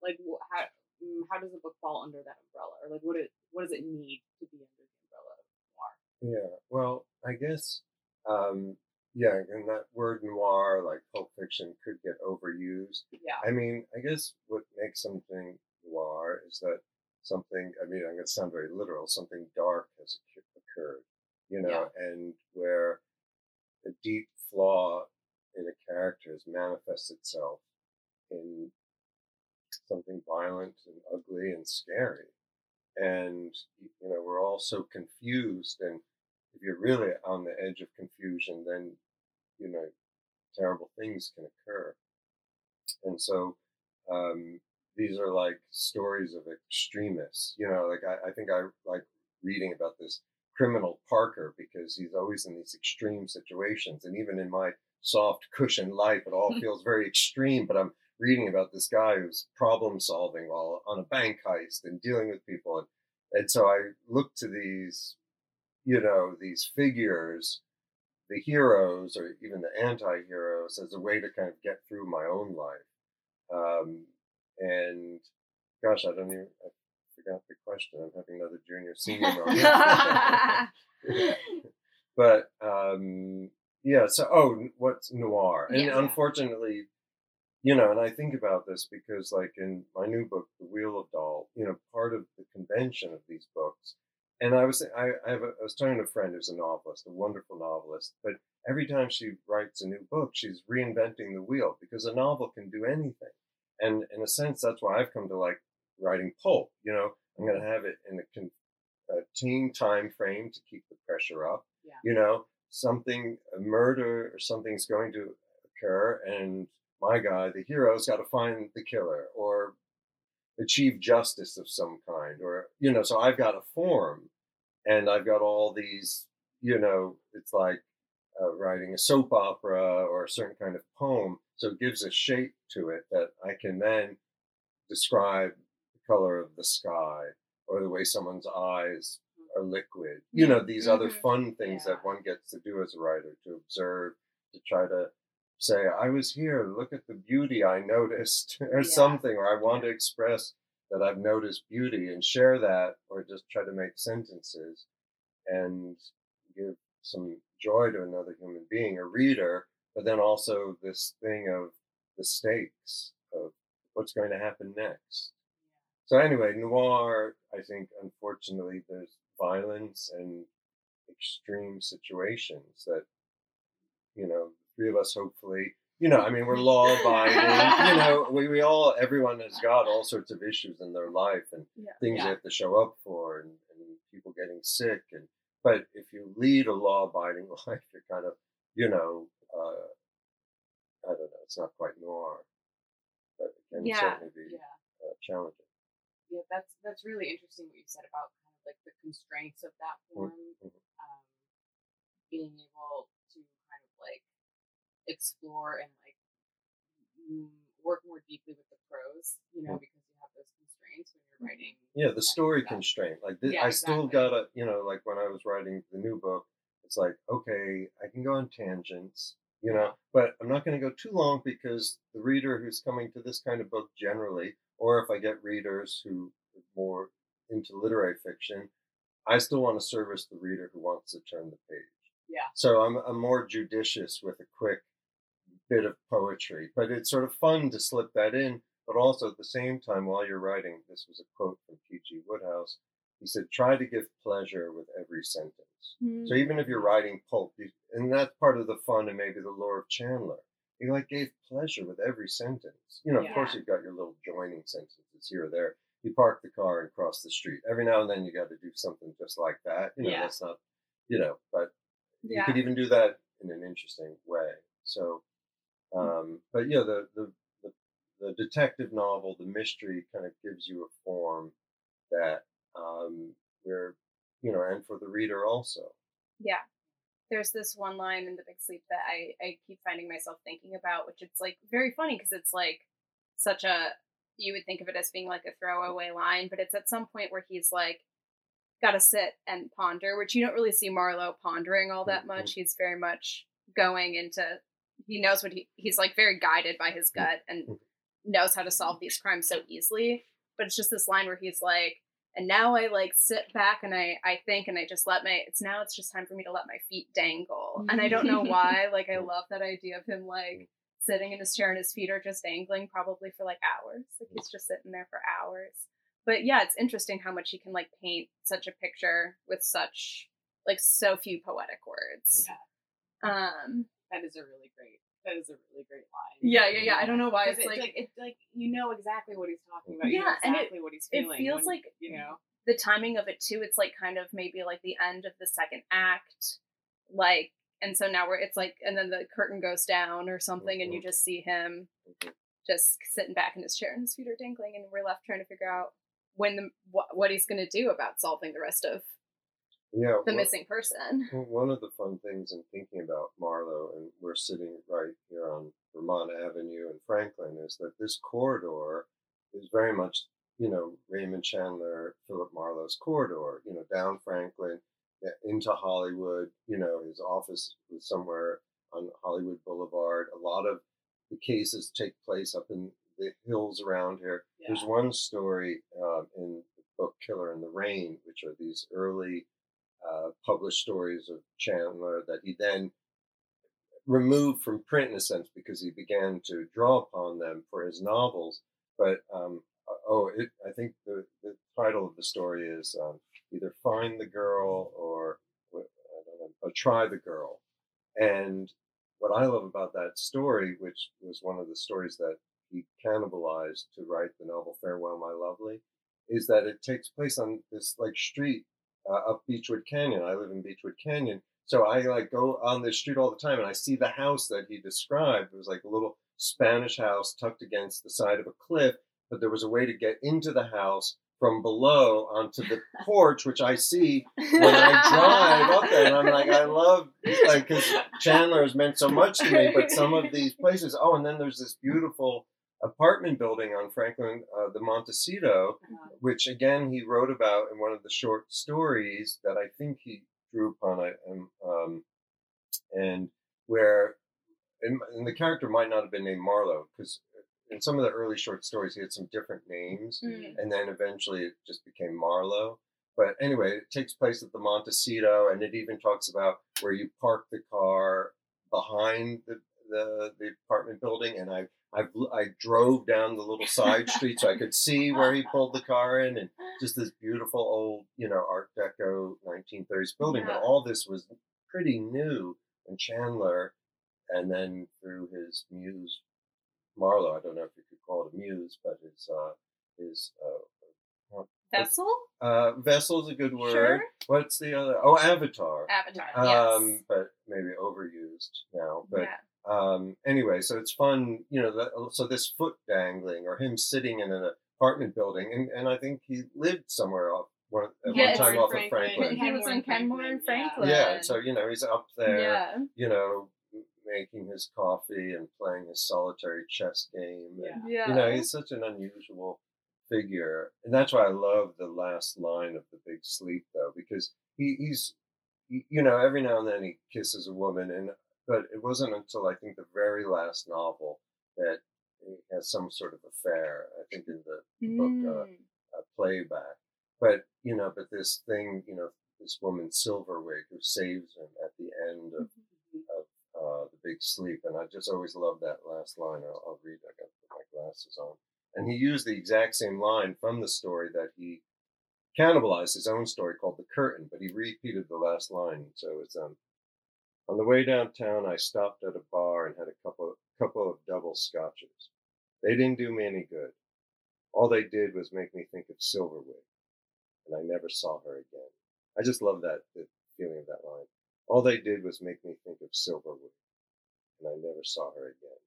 like how mm, how does a book fall under that umbrella, or like what it what does it need to be under the umbrella of noir? Yeah, well, I guess um, yeah, and that word noir, like pulp fiction, could get overused. Yeah. I mean, I guess what makes something noir is that something, I mean, I'm going to sound very literal, something dark has occurred, you know, yeah. and where a deep flaw in a character has manifests itself in something violent and ugly and scary. And, you know, we're all so confused and if you're really on the edge of confusion, then you know terrible things can occur. And so um, these are like stories of extremists. You know, like I, I think I like reading about this criminal Parker because he's always in these extreme situations, and even in my soft cushion life, it all feels very extreme. But I'm reading about this guy who's problem solving while on a bank heist and dealing with people, and and so I look to these you know, these figures, the heroes or even the anti-heroes as a way to kind of get through my own life. Um, and gosh, I don't even, I forgot the question. I'm having another junior senior moment. [laughs] [laughs] but, um, yeah, so, oh, what's noir? And yeah, unfortunately, you know, and I think about this because, like, in my new book, The Wheel of Doll, you know, part of the convention of these books and I was I, I, have a, I was talking to a friend who's a novelist, a wonderful novelist, but every time she writes a new book, she's reinventing the wheel because a novel can do anything. And in a sense, that's why I've come to like writing pulp. You know, I'm going to have it in a, con- a teen time frame to keep the pressure up. Yeah. You know, something a murder or something's going to occur, and my guy, the hero's got to find the killer or achieve justice of some kind or you know so i've got a form and i've got all these you know it's like uh, writing a soap opera or a certain kind of poem. So it gives a shape to it that I can then describe color of the sky or the way someone's eyes are liquid. You know, these other Mhm. fun things Yeah. that one gets to do as a writer to observe, to try to say, I was here, look at the beauty I noticed, [laughs] or Yeah. something, or I want to express that I've noticed beauty and share that, or just try to make sentences and give some joy to another human being, a reader, but then also this thing of the stakes of what's going to happen next. So anyway, noir, I think, unfortunately, there's violence and extreme situations that, you know, three of us hopefully, you know, I mean, we're law abiding, you [laughs] know, we, we all, everyone has got all sorts of issues in their life and Yeah. things Yeah. they have to show up for and, and people getting sick. And, but if you lead a law abiding [laughs] life, you're kind of, you know, uh, I don't know, it's not quite noir, but it can Yeah. certainly be Yeah. uh, challenging. Yeah, that's that's really interesting what you said about kind of like the constraints of that form, Mhm. um, being able to kind of like explore and like work more deeply with the prose, you know, Mhm. because you have those constraints when you're writing. Yeah, the story stuff. constraint. Like this, Yeah, I still exactly. gotta, you know, like when I was writing the new book, it's like, okay, I can go on tangents, you know, but I'm not going to go too long because the reader who's coming to this kind of book generally, or if I get readers who are more into literary fiction, I still want to service the reader who wants to turn the page. Yeah. So I'm, I'm more judicious with a quick bit of poetry, but it's sort of fun to slip that in. But also at the same time, while you're writing, this was a quote from P.G. Wodehouse. He said, "Try to give pleasure with every sentence." So even if you're writing pulp, you, and that's part of the fun and maybe the lore of Chandler, he like gave pleasure with every sentence. You know, of course, you've got your little joining sentences here or there. You park the car and cross the street. Every now and then, you got to do something just like that. You know, Yeah. that's not, you know, but you could even do that in an interesting way. So, Hmm. um, but yeah, the, the the the detective novel, the mystery, kind of gives you a form that um, where you know, and for the reader also. Yeah. There's this one line in The Big Sleep that I, I keep finding myself thinking about, which it's like very funny because it's like such a, you would think of it as being like a throwaway line, but it's at some point where he's like, got to sit and ponder, which you don't really see Marlowe pondering all that mm-hmm. much. He's very much going into, he knows what he, he's like very guided by his mm-hmm. gut and mm-hmm. knows how to solve these crimes so easily. But it's just this line where he's like, and now I like sit back and I I think and I just let my it's now it's just time for me to let my feet dangle. And I don't know [laughs] why. Like I love that idea of him like sitting in his chair and his feet are just dangling probably for like hours. Like he's just sitting there for hours. But yeah, it's interesting how much he can like paint such a picture with such like so few poetic words. Um That is a really great. That is a really great line. yeah, yeah, yeah. I don't know why it's it's like, like, it's like you know exactly what he's talking about. you know Yeah, and it- exactly what he's feeling. it feels when- like you know. the timing of it too it's like kind of maybe like the end of the second act like and so now we're it's like and then the curtain goes down or something and you just see him Mhm. just sitting back in his chair and his feet are dangling and we're left trying to figure out when the what, what he's going to do about solving the rest of Yeah, the well- missing person one of the fun things in thinking about Marlowe, and we're sitting right here on Vermont Avenue in Franklin, is that this corridor is very much, you know, Raymond Chandler, Philip Marlowe's corridor, you know, down Franklin into Hollywood. You know, his office was somewhere on Hollywood Boulevard. A lot of the cases take place up in the hills around here. Yeah. There's one story um, in the book Killer in the Rain, which are these early uh, published stories of Chandler that he then removed from print in a sense because he began to draw upon them for his novels. But um, oh, it, I think the, the title of the story is um, either Find the Girl or I know, or Try the Girl. And what I love about that story, which was one of the stories that he cannibalized to write the novel Farewell, My Lovely, is that it takes place on this like street uh, up Beachwood Canyon. I live in Beachwood Canyon, so I like go on this street all the time, and I see the house that he described. It was like a little Spanish house tucked against the side of a cliff, but there was a way to get into the house from below onto the [laughs] porch, which I see when I drive up there, and I'm like, I [laughs] love like because Chandler has meant so much to me, but some of these places. Oh, and then there's this beautiful apartment building on Franklin, uh, the Montecito, which again he wrote about in one of the short stories that I think he drew upon. I um, um and where and, and the character might not have been named Marlowe because in some of the early short stories he had some different names Mm. and then eventually it just became Marlowe. But anyway, it takes place at the Montecito, and it even talks about where you park the car behind the the, the apartment building, and I I I drove down the little side street so I could see where he pulled the car in, and just this beautiful old you know Art Deco 1930s building. Yeah. But all this was pretty new, and Chandler, and then through his muse Marlowe, I don't know if you could call it a muse, but his uh, his uh, Vessel? uh, vessel's a good word. Sure. What's the other? Oh, Avatar. Avatar. Um, yes. but maybe overused now. But yeah. Um, anyway, so it's fun, you know. That, so this foot dangling, or him sitting in an apartment building, and, and I think he lived somewhere off one at Yeah, one time off Franklin. of Franklin. He was on Kenmore and Franklin. Yeah, so you know he's up there, Yeah. you know, making his coffee and playing his solitary chess game. and, Yeah. Yeah. you know, he's such an unusual figure, and that's why I love the last line of the Big Sleep, though, because he, he's, you know, every now and then he kisses a woman, and but it wasn't until I think the very last novel that he has some sort of affair. I think in the book uh, Mm. uh, playback, but you know, but this thing, you know, this woman Silverwig who saves him at the end of of uh, the Big Sleep, and I just always love that last line. I'll, I'll read. I got to put my glasses on, and he used the exact same line from the story that he cannibalized his own story called The Curtain, but he repeated the last line. So it's um, on the way downtown, I stopped at a bar and had a couple couple of double scotches. They didn't do me any good. All they did was make me think of Silverwig, and I never saw her again. I just love that the feeling of that line. All they did was make me think of Silverwig, and I never saw her again.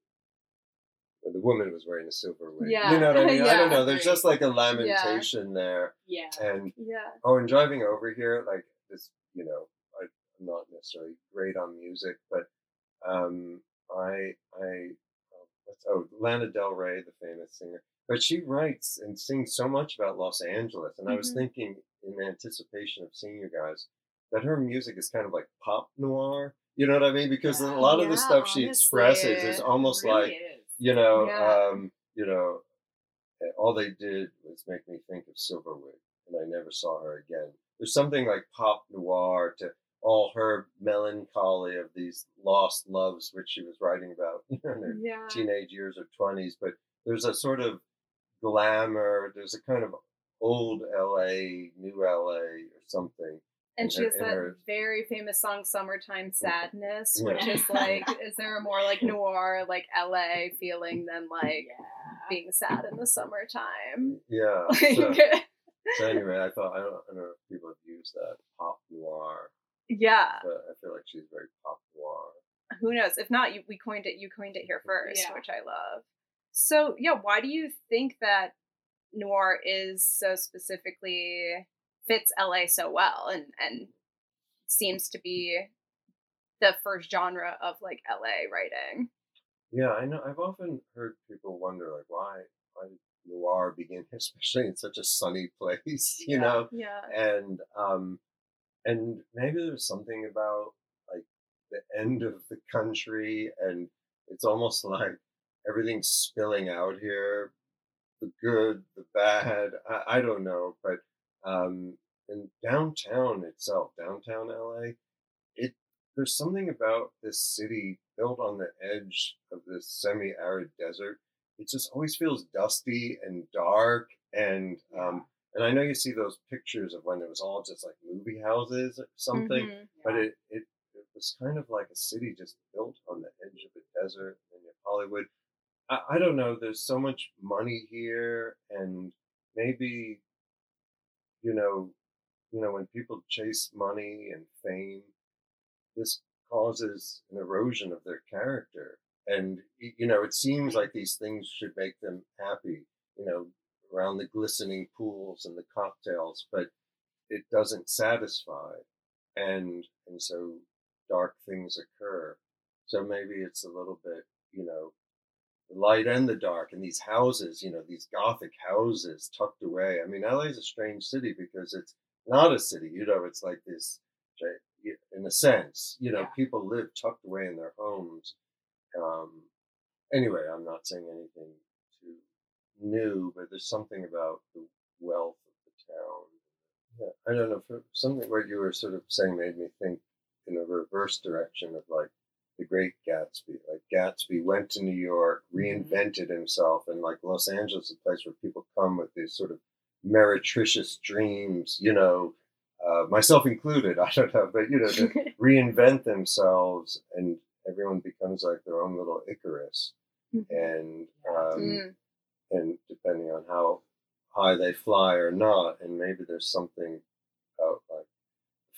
But the woman was wearing a silver wig. Yeah. You know what I [laughs] mean? I don't know. There's just like a lamentation there. Yeah. And Yeah. oh, and driving over here, like this, you know, I'm not necessarily great on music, but um, I, I, oh, oh, Lana Del Rey, the famous singer, but she writes and sings so much about Los Angeles. And I was Mhm. thinking, in anticipation of seeing you guys, that her music is kind of like pop noir. You know what I mean? Because a lot of the Yeah, stuff she expresses is almost really like is. you know, Yeah. um, you know, eh, all they did was make me think of Silverwood, and I never saw her again. There's something like pop noir to all her melancholy of these lost loves, which she was writing about [laughs] in her Yeah. teenage years or twenties. But there's a sort of glamour. There's a kind of old L.A., new L.A. or something. And she has that her- very famous song "Summertime [laughs] Sadness," Yeah. which is like, [laughs] is there a more like noir, like LA feeling than like yeah. being sad in the summertime? Yeah. Like, So, so anyway, I thought I don't, I don't know if people have used that pop noir, yeah. but I feel like she's very pop noir. Who knows? If not, you, we coined it. You coined it here [laughs] first, Yeah. which I love. So yeah, why do you think that noir is so specifically fits LA so well and and seems to be the first genre of like LA writing? Yeah, I know. I've often heard people wonder, like, why, why did noir begin, [laughs] especially in such a sunny place, you Yeah. know? Yeah. And um, and maybe there's something about like the end of the country, and it's almost [laughs] like everything's spilling out here, the good, the bad. I, I don't know, but um, in downtown itself, downtown LA, it there's something about this city built on the edge of this semi-arid desert. It just always feels dusty and dark, and um, and I know you see those pictures of when it was all just like movie houses or something, Mhm. but it, it it was kind of like a city just built on the edge of a desert in Hollywood. I, I don't know. There's so much money here, and maybe you know, you know, when people chase money and fame, this causes an erosion of their character. And you know, it seems like these things should make them happy. You know, around the glistening pools and the cocktails, but it doesn't satisfy, and and so dark things occur. So maybe it's a little bit, you know, the light and the dark, and these houses, you know, these gothic houses tucked away. I mean, LA is a strange city because it's not a city, you know, it's like this, in a sense, you know, Yeah. people live tucked away in their homes. Um, anyway, I'm not saying anything new, but there's something about the wealth of the town. Yeah, I don't know. For something what you were sort of saying made me think in a reverse direction of like the Great Gatsby. Like Gatsby went to New York, reinvented himself, and like Los Angeles is a place where people come with these sort of meretricious dreams. You know, uh, myself included. [laughs] I don't know, but you know, to [laughs] reinvent themselves, and everyone becomes like their own little Icarus, and um, Mm. And depending on how high they fly or not, and maybe there's something about like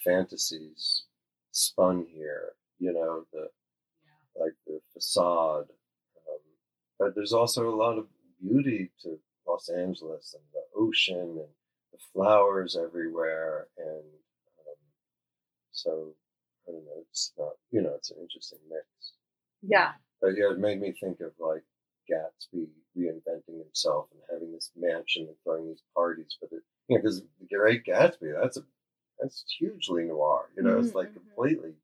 fantasies spun here, you know, the like the facade. Um, but there's also a lot of beauty to Los Angeles and the ocean and the flowers everywhere, and um, so I don't know. It's not, you know, it's an interesting mix. Yeah. But yeah, it made me think of like Gatsby reinventing himself and having this mansion and throwing these parties. But it, you know, because the Great Gatsby, that's a that's hugely noir. You know, it's like Mhm, mhm. completely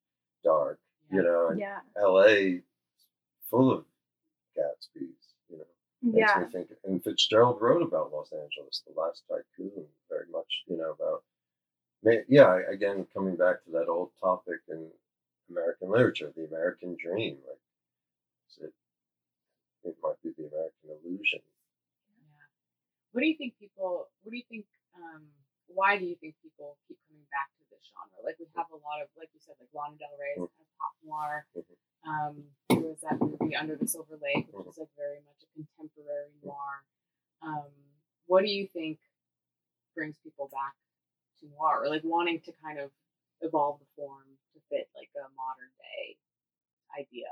dark. You know, and Yeah. L.A. full of Gatsbys. You know, makes Yeah. me think. And Fitzgerald wrote about Los Angeles, The Last Tycoon, very much. You know about. Yeah, again, coming back to that old topic in American literature, the American dream. Like, is it, it might be the American illusion. Yeah. What do you think people? What do you think? Um, why do you think people keep coming back to this genre? Like we have a lot of, like you said, like Lana Del Rey's Mhm. kind of pop noir. Mhm. Um, there was that movie Under the Silver Lake, which is like very much a contemporary noir. Um, what do you think brings people back to noir, or like wanting to kind of evolve the form to fit like a modern day idea?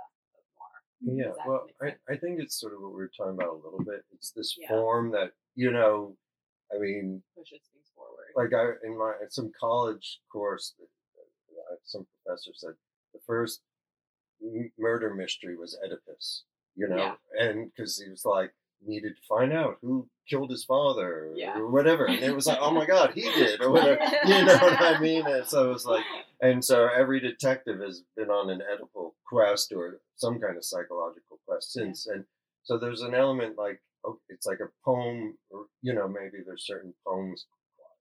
Yeah, well, I. I think it's sort of what we were talking about a little bit. It's this Yeah. form that, you know, I mean, Pushes things forward. like I in my in some college course, uh, some professor said the first murder mystery was Oedipus, you know, Yeah. and because he was like needed to find out who killed his father Yeah. or whatever, and it was like, oh my god, he did or whatever, [laughs] you know what I mean? And so it was like, and so every detective has been on an Oedipal quest or some kind of psychological quest since, and so there's an element like oh, it's like a poem, or you know, maybe there's certain poems,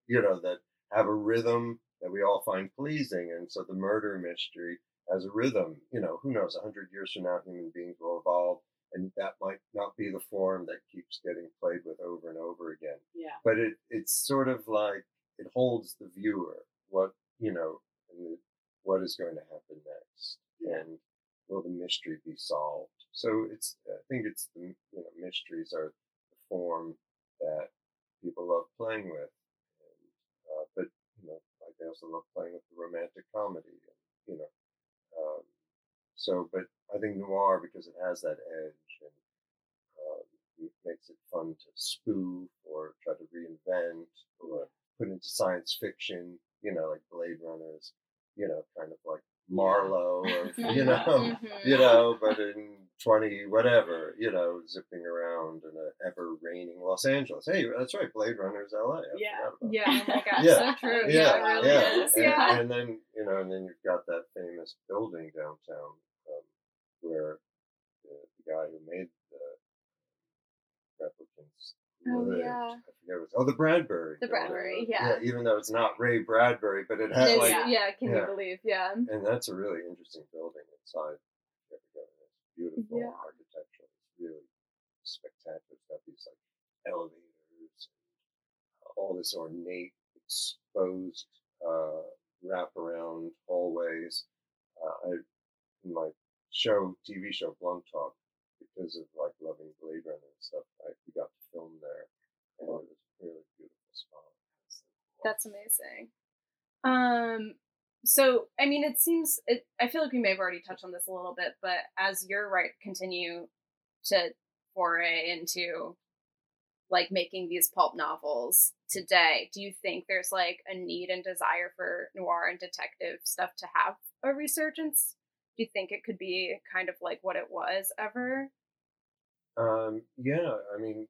you know, that have a rhythm that we all find pleasing, and so the murder mystery has a rhythm. You know, who knows? A hundred years from now, human beings will evolve, and that might not be the form that keeps getting played with over and over again. yeah. But it it's sort of like it holds the viewer what you know, what is going to happen next, Yeah. and will the mystery be solved? So it's I think it's the you know mysteries are the form that people love playing with, and, uh, but you know like they also love playing with the romantic comedy, and, you know. Um, so, but I think noir because it has that edge and um, it makes it fun to spoof or try to reinvent or put into science fiction. You know, like Blade Runners. You know, kind of like Marlowe, or [laughs] you know, Mhm. you know, but in 20 whatever, you know, zipping around in a ever raining Los Angeles. Hey, that's right, Blade Runner's LA. I Yeah, Yeah. Oh my gosh. Yeah. So true. Yeah, Yeah. It really yeah. is. And, Yeah. and then, you know, and then you've got that famous building downtown um, where the, the guy who made the replicants Oh, lived. yeah. I forget oh, the Bradbury. The. Bradbury, yeah. yeah. Even though it's not Ray Bradbury, but it has like yeah. Yeah. Can yeah. you believe? Yeah. and that's a really interesting building inside. If you ever go there, It's beautiful Yeah. architecture. It's really spectacular. It's got these like elevators, and all this ornate, exposed uh, wraparound hallways. Uh, I in my show, TV show, Blunt Talk, because of like loving Blade Runner and stuff. I we got to film there, and it was a really beautiful spot. That's amazing. Um, so I mean, it seems it. I feel like we may have already touched on this a little bit, but as you're right, continue to foray into like making these pulp novels today, do you think there's like a need and desire for noir and detective stuff to have a resurgence? Do you think it could be kind of like what it was ever? Um, yeah, I mean,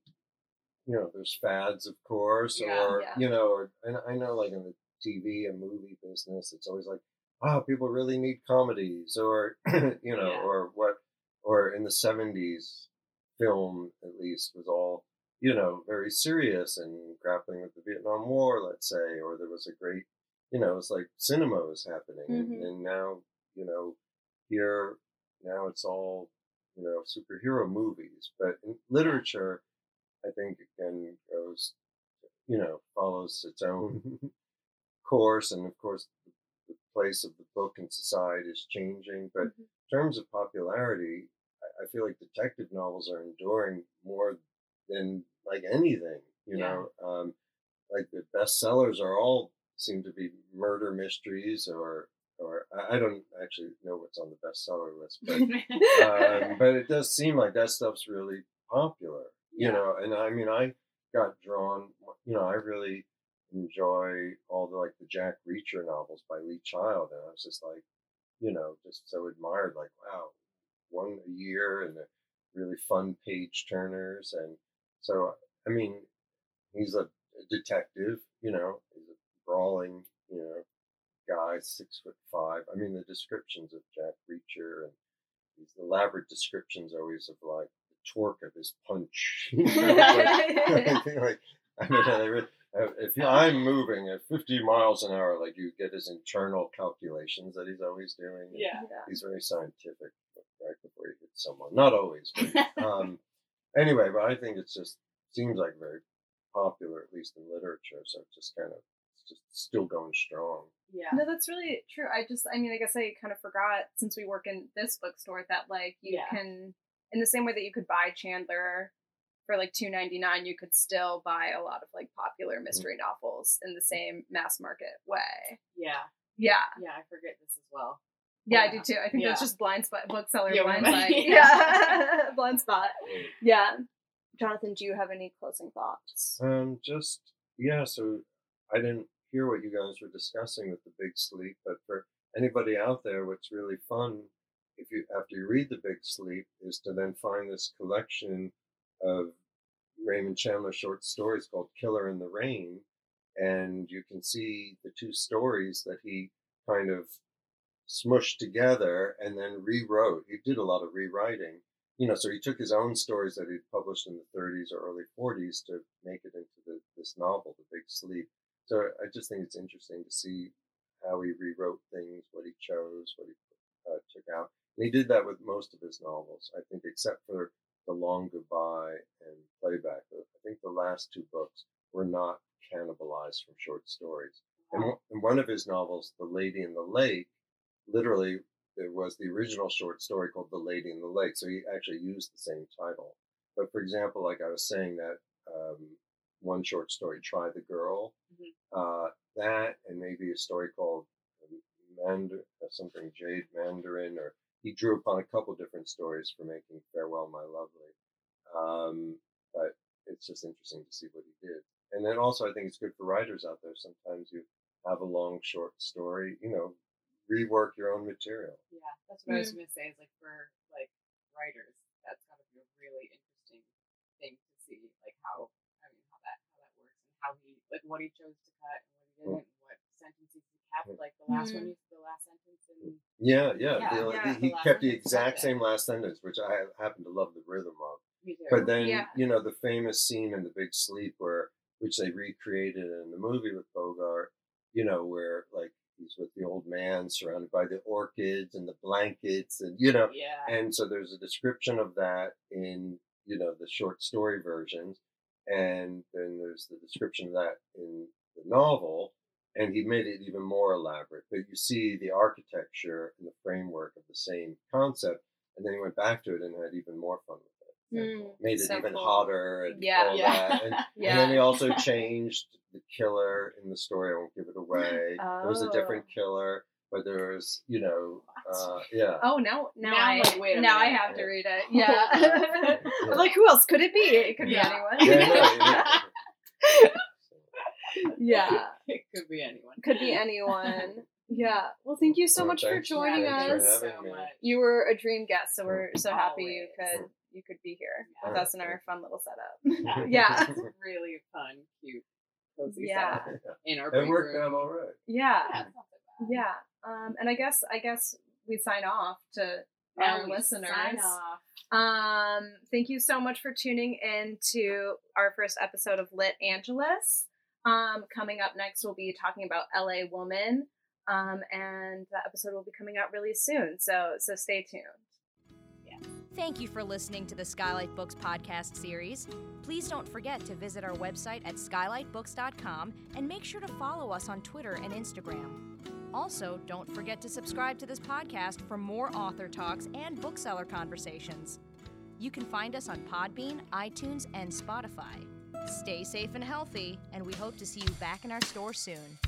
you know, there's fads, of course, Yeah, or yeah. you know, or, and I know, like in the TV and movie business, it's always like, wow, people really need comedies, or [clears throat] you know, Yeah. or what, or in the '70s, film at least was all you know very serious and grappling with the Vietnam War, let's say, or there was a great, you know, it's like cinema was happening, and, Mhm. and now you know, here now it's all you know superhero movies, but in literature. I think again goes, you know, follows its own [laughs] course, and of course, the, place of the book in society is changing. But Mhm. in terms of popularity, I, I feel like detective novels are enduring more than like anything. You Yeah. know, um, like the bestsellers are all seem to be murder mysteries or. Or I don't actually know what's on the bestseller list, but um, [laughs] but it does seem like that stuff's really popular, you Yeah. know. And I mean, I got drawn, you know, I really enjoy all the like the Jack Reacher novels by Lee Child, and I was just like, you know, just so admired, like, wow, one a year and the really fun page turners, and so I mean, he's a, a detective, you know, he's a brawling, you know, guy, six foot five. I mean, the descriptions of Jack Reacher and these elaborate descriptions always of like the torque of his punch. [laughs] You know, like, [laughs] like, I don't know. They really, if you- I'm moving at 50 miles an hour, like you get his internal calculations that he's always doing. and yeah. He's very scientific right before he hits someone. Not always, but [laughs] um, anyway. But I think it's just seems like very popular, at least in literature. So it's just kind of it's just still going strong. Yeah. No, that's really true. I just, I mean, I guess I kind of forgot since we work in this bookstore that like you Yeah. can, in the same way that you could buy Chandler for like two ninety nine, you could still buy a lot of like popular Mm. mystery novels in the same mass market way. Yeah. Yeah, Yeah. I forget this as well. yeah, I do too. I think that's just blind spot bookseller Yeah, blind [laughs] [laughs] blind- spot. yeah. Yeah, blind spot. Yeah, Jonathan, do you have any closing thoughts? Um, just yeah. So I didn't hear what you guys were discussing with the Big Sleep, but for anybody out there, what's really fun, if you after you read the Big Sleep, is to then find this collection of Raymond Chandler short stories called Killer in the Rain, and you can see the two stories that he kind of smushed together and then rewrote. He did a lot of rewriting you know, so he took his own stories that he'd published in the 30s or early 40s to make it into the, this novel, The Big Sleep. So I just think it's interesting to see how he rewrote things, what he chose, what he uh, took out. And he did that with most of his novels, I think, except for The Long Goodbye and Playback. I think the last two books were not cannibalized from short stories. And one- in one of his novels, The Lady in the Lake, literally there was the original short story called The Lady in the Lake. So he actually used the same title. But for example, like I was saying, that um, one short story, Try the Girl, Mhm. uh, that, and maybe a story called Mandar- uh, something Jade Mandarin, or he drew upon a couple different stories for making Farewell, My Lovely. Um, but it's just interesting to see what he did. And then also, I think it's good for writers out there. Sometimes you have a long short story, you know, rework your own material. Yeah, that's what I was Mm. gonna say. Is like for like writers, that's gotta be a really interesting thing to see, like how I mean how that how that works and how he like what he chose to cut and what he Mm. didn't, what sentences he kept. Like the last one, Mm. you the last sentence, and Yeah, yeah. Yeah, the- yeah, he the kept the exact okay. same last sentence, which I happen to love the rhythm of. But then, Yeah. you know, the famous scene in The Big Sleep, where which they recreated in the movie with Bogart, you know, where like he's with the old man surrounded by the orchids and the blankets, and you know, yeah, and so there's a description of that in you know the short story versions, and then there's the description of that in the novel, and he made it even more elaborate. But you see the architecture and the framework of the same concept, and then he went back to it and had even more fun with it. Mm, Made it so even cool. hotter and Yeah. all Yeah. that. And, Yeah. [laughs] and then he also [laughs] changed the killer in the story. I won't give it away. It was a different Oh. killer, but there's you know uh, yeah. Oh no! Now, Now I'm like, wait a now I minute. have to read it. [laughs] Yeah. [laughs] I'm like, who else could it be? It could Yeah. be anyone. Yeah, no, yeah. [laughs] yeah. it could be anyone. Could be anyone. Yeah. Well, thank you so Well, much for joining yeah, us. for having me. You were a dream guest, so we're so happy you could you could be here Yeah. with us in our fun little setup. Yeah. It's really fun, cute, cozy Yeah. setup in our It worked out all right. Yeah. Yeah, it's not so bad. Yeah. Um, and I guess I guess we sign off to Now our listeners. Um, thank you so much for tuning in to our first episode of Lit Angeles. Um, coming up next, we'll be talking about LA Woman. Um, and that episode will be coming out really soon. So so stay tuned. Thank you for listening to the Skylight Books podcast series. Please don't forget to visit our website at skylightbooks.com and make sure to follow us on Twitter and Instagram. Also, don't forget to subscribe to this podcast for more author talks and bookseller conversations. You can find us on Podbean, iTunes, and Spotify. Stay safe and healthy, and we hope to see you back in our store soon.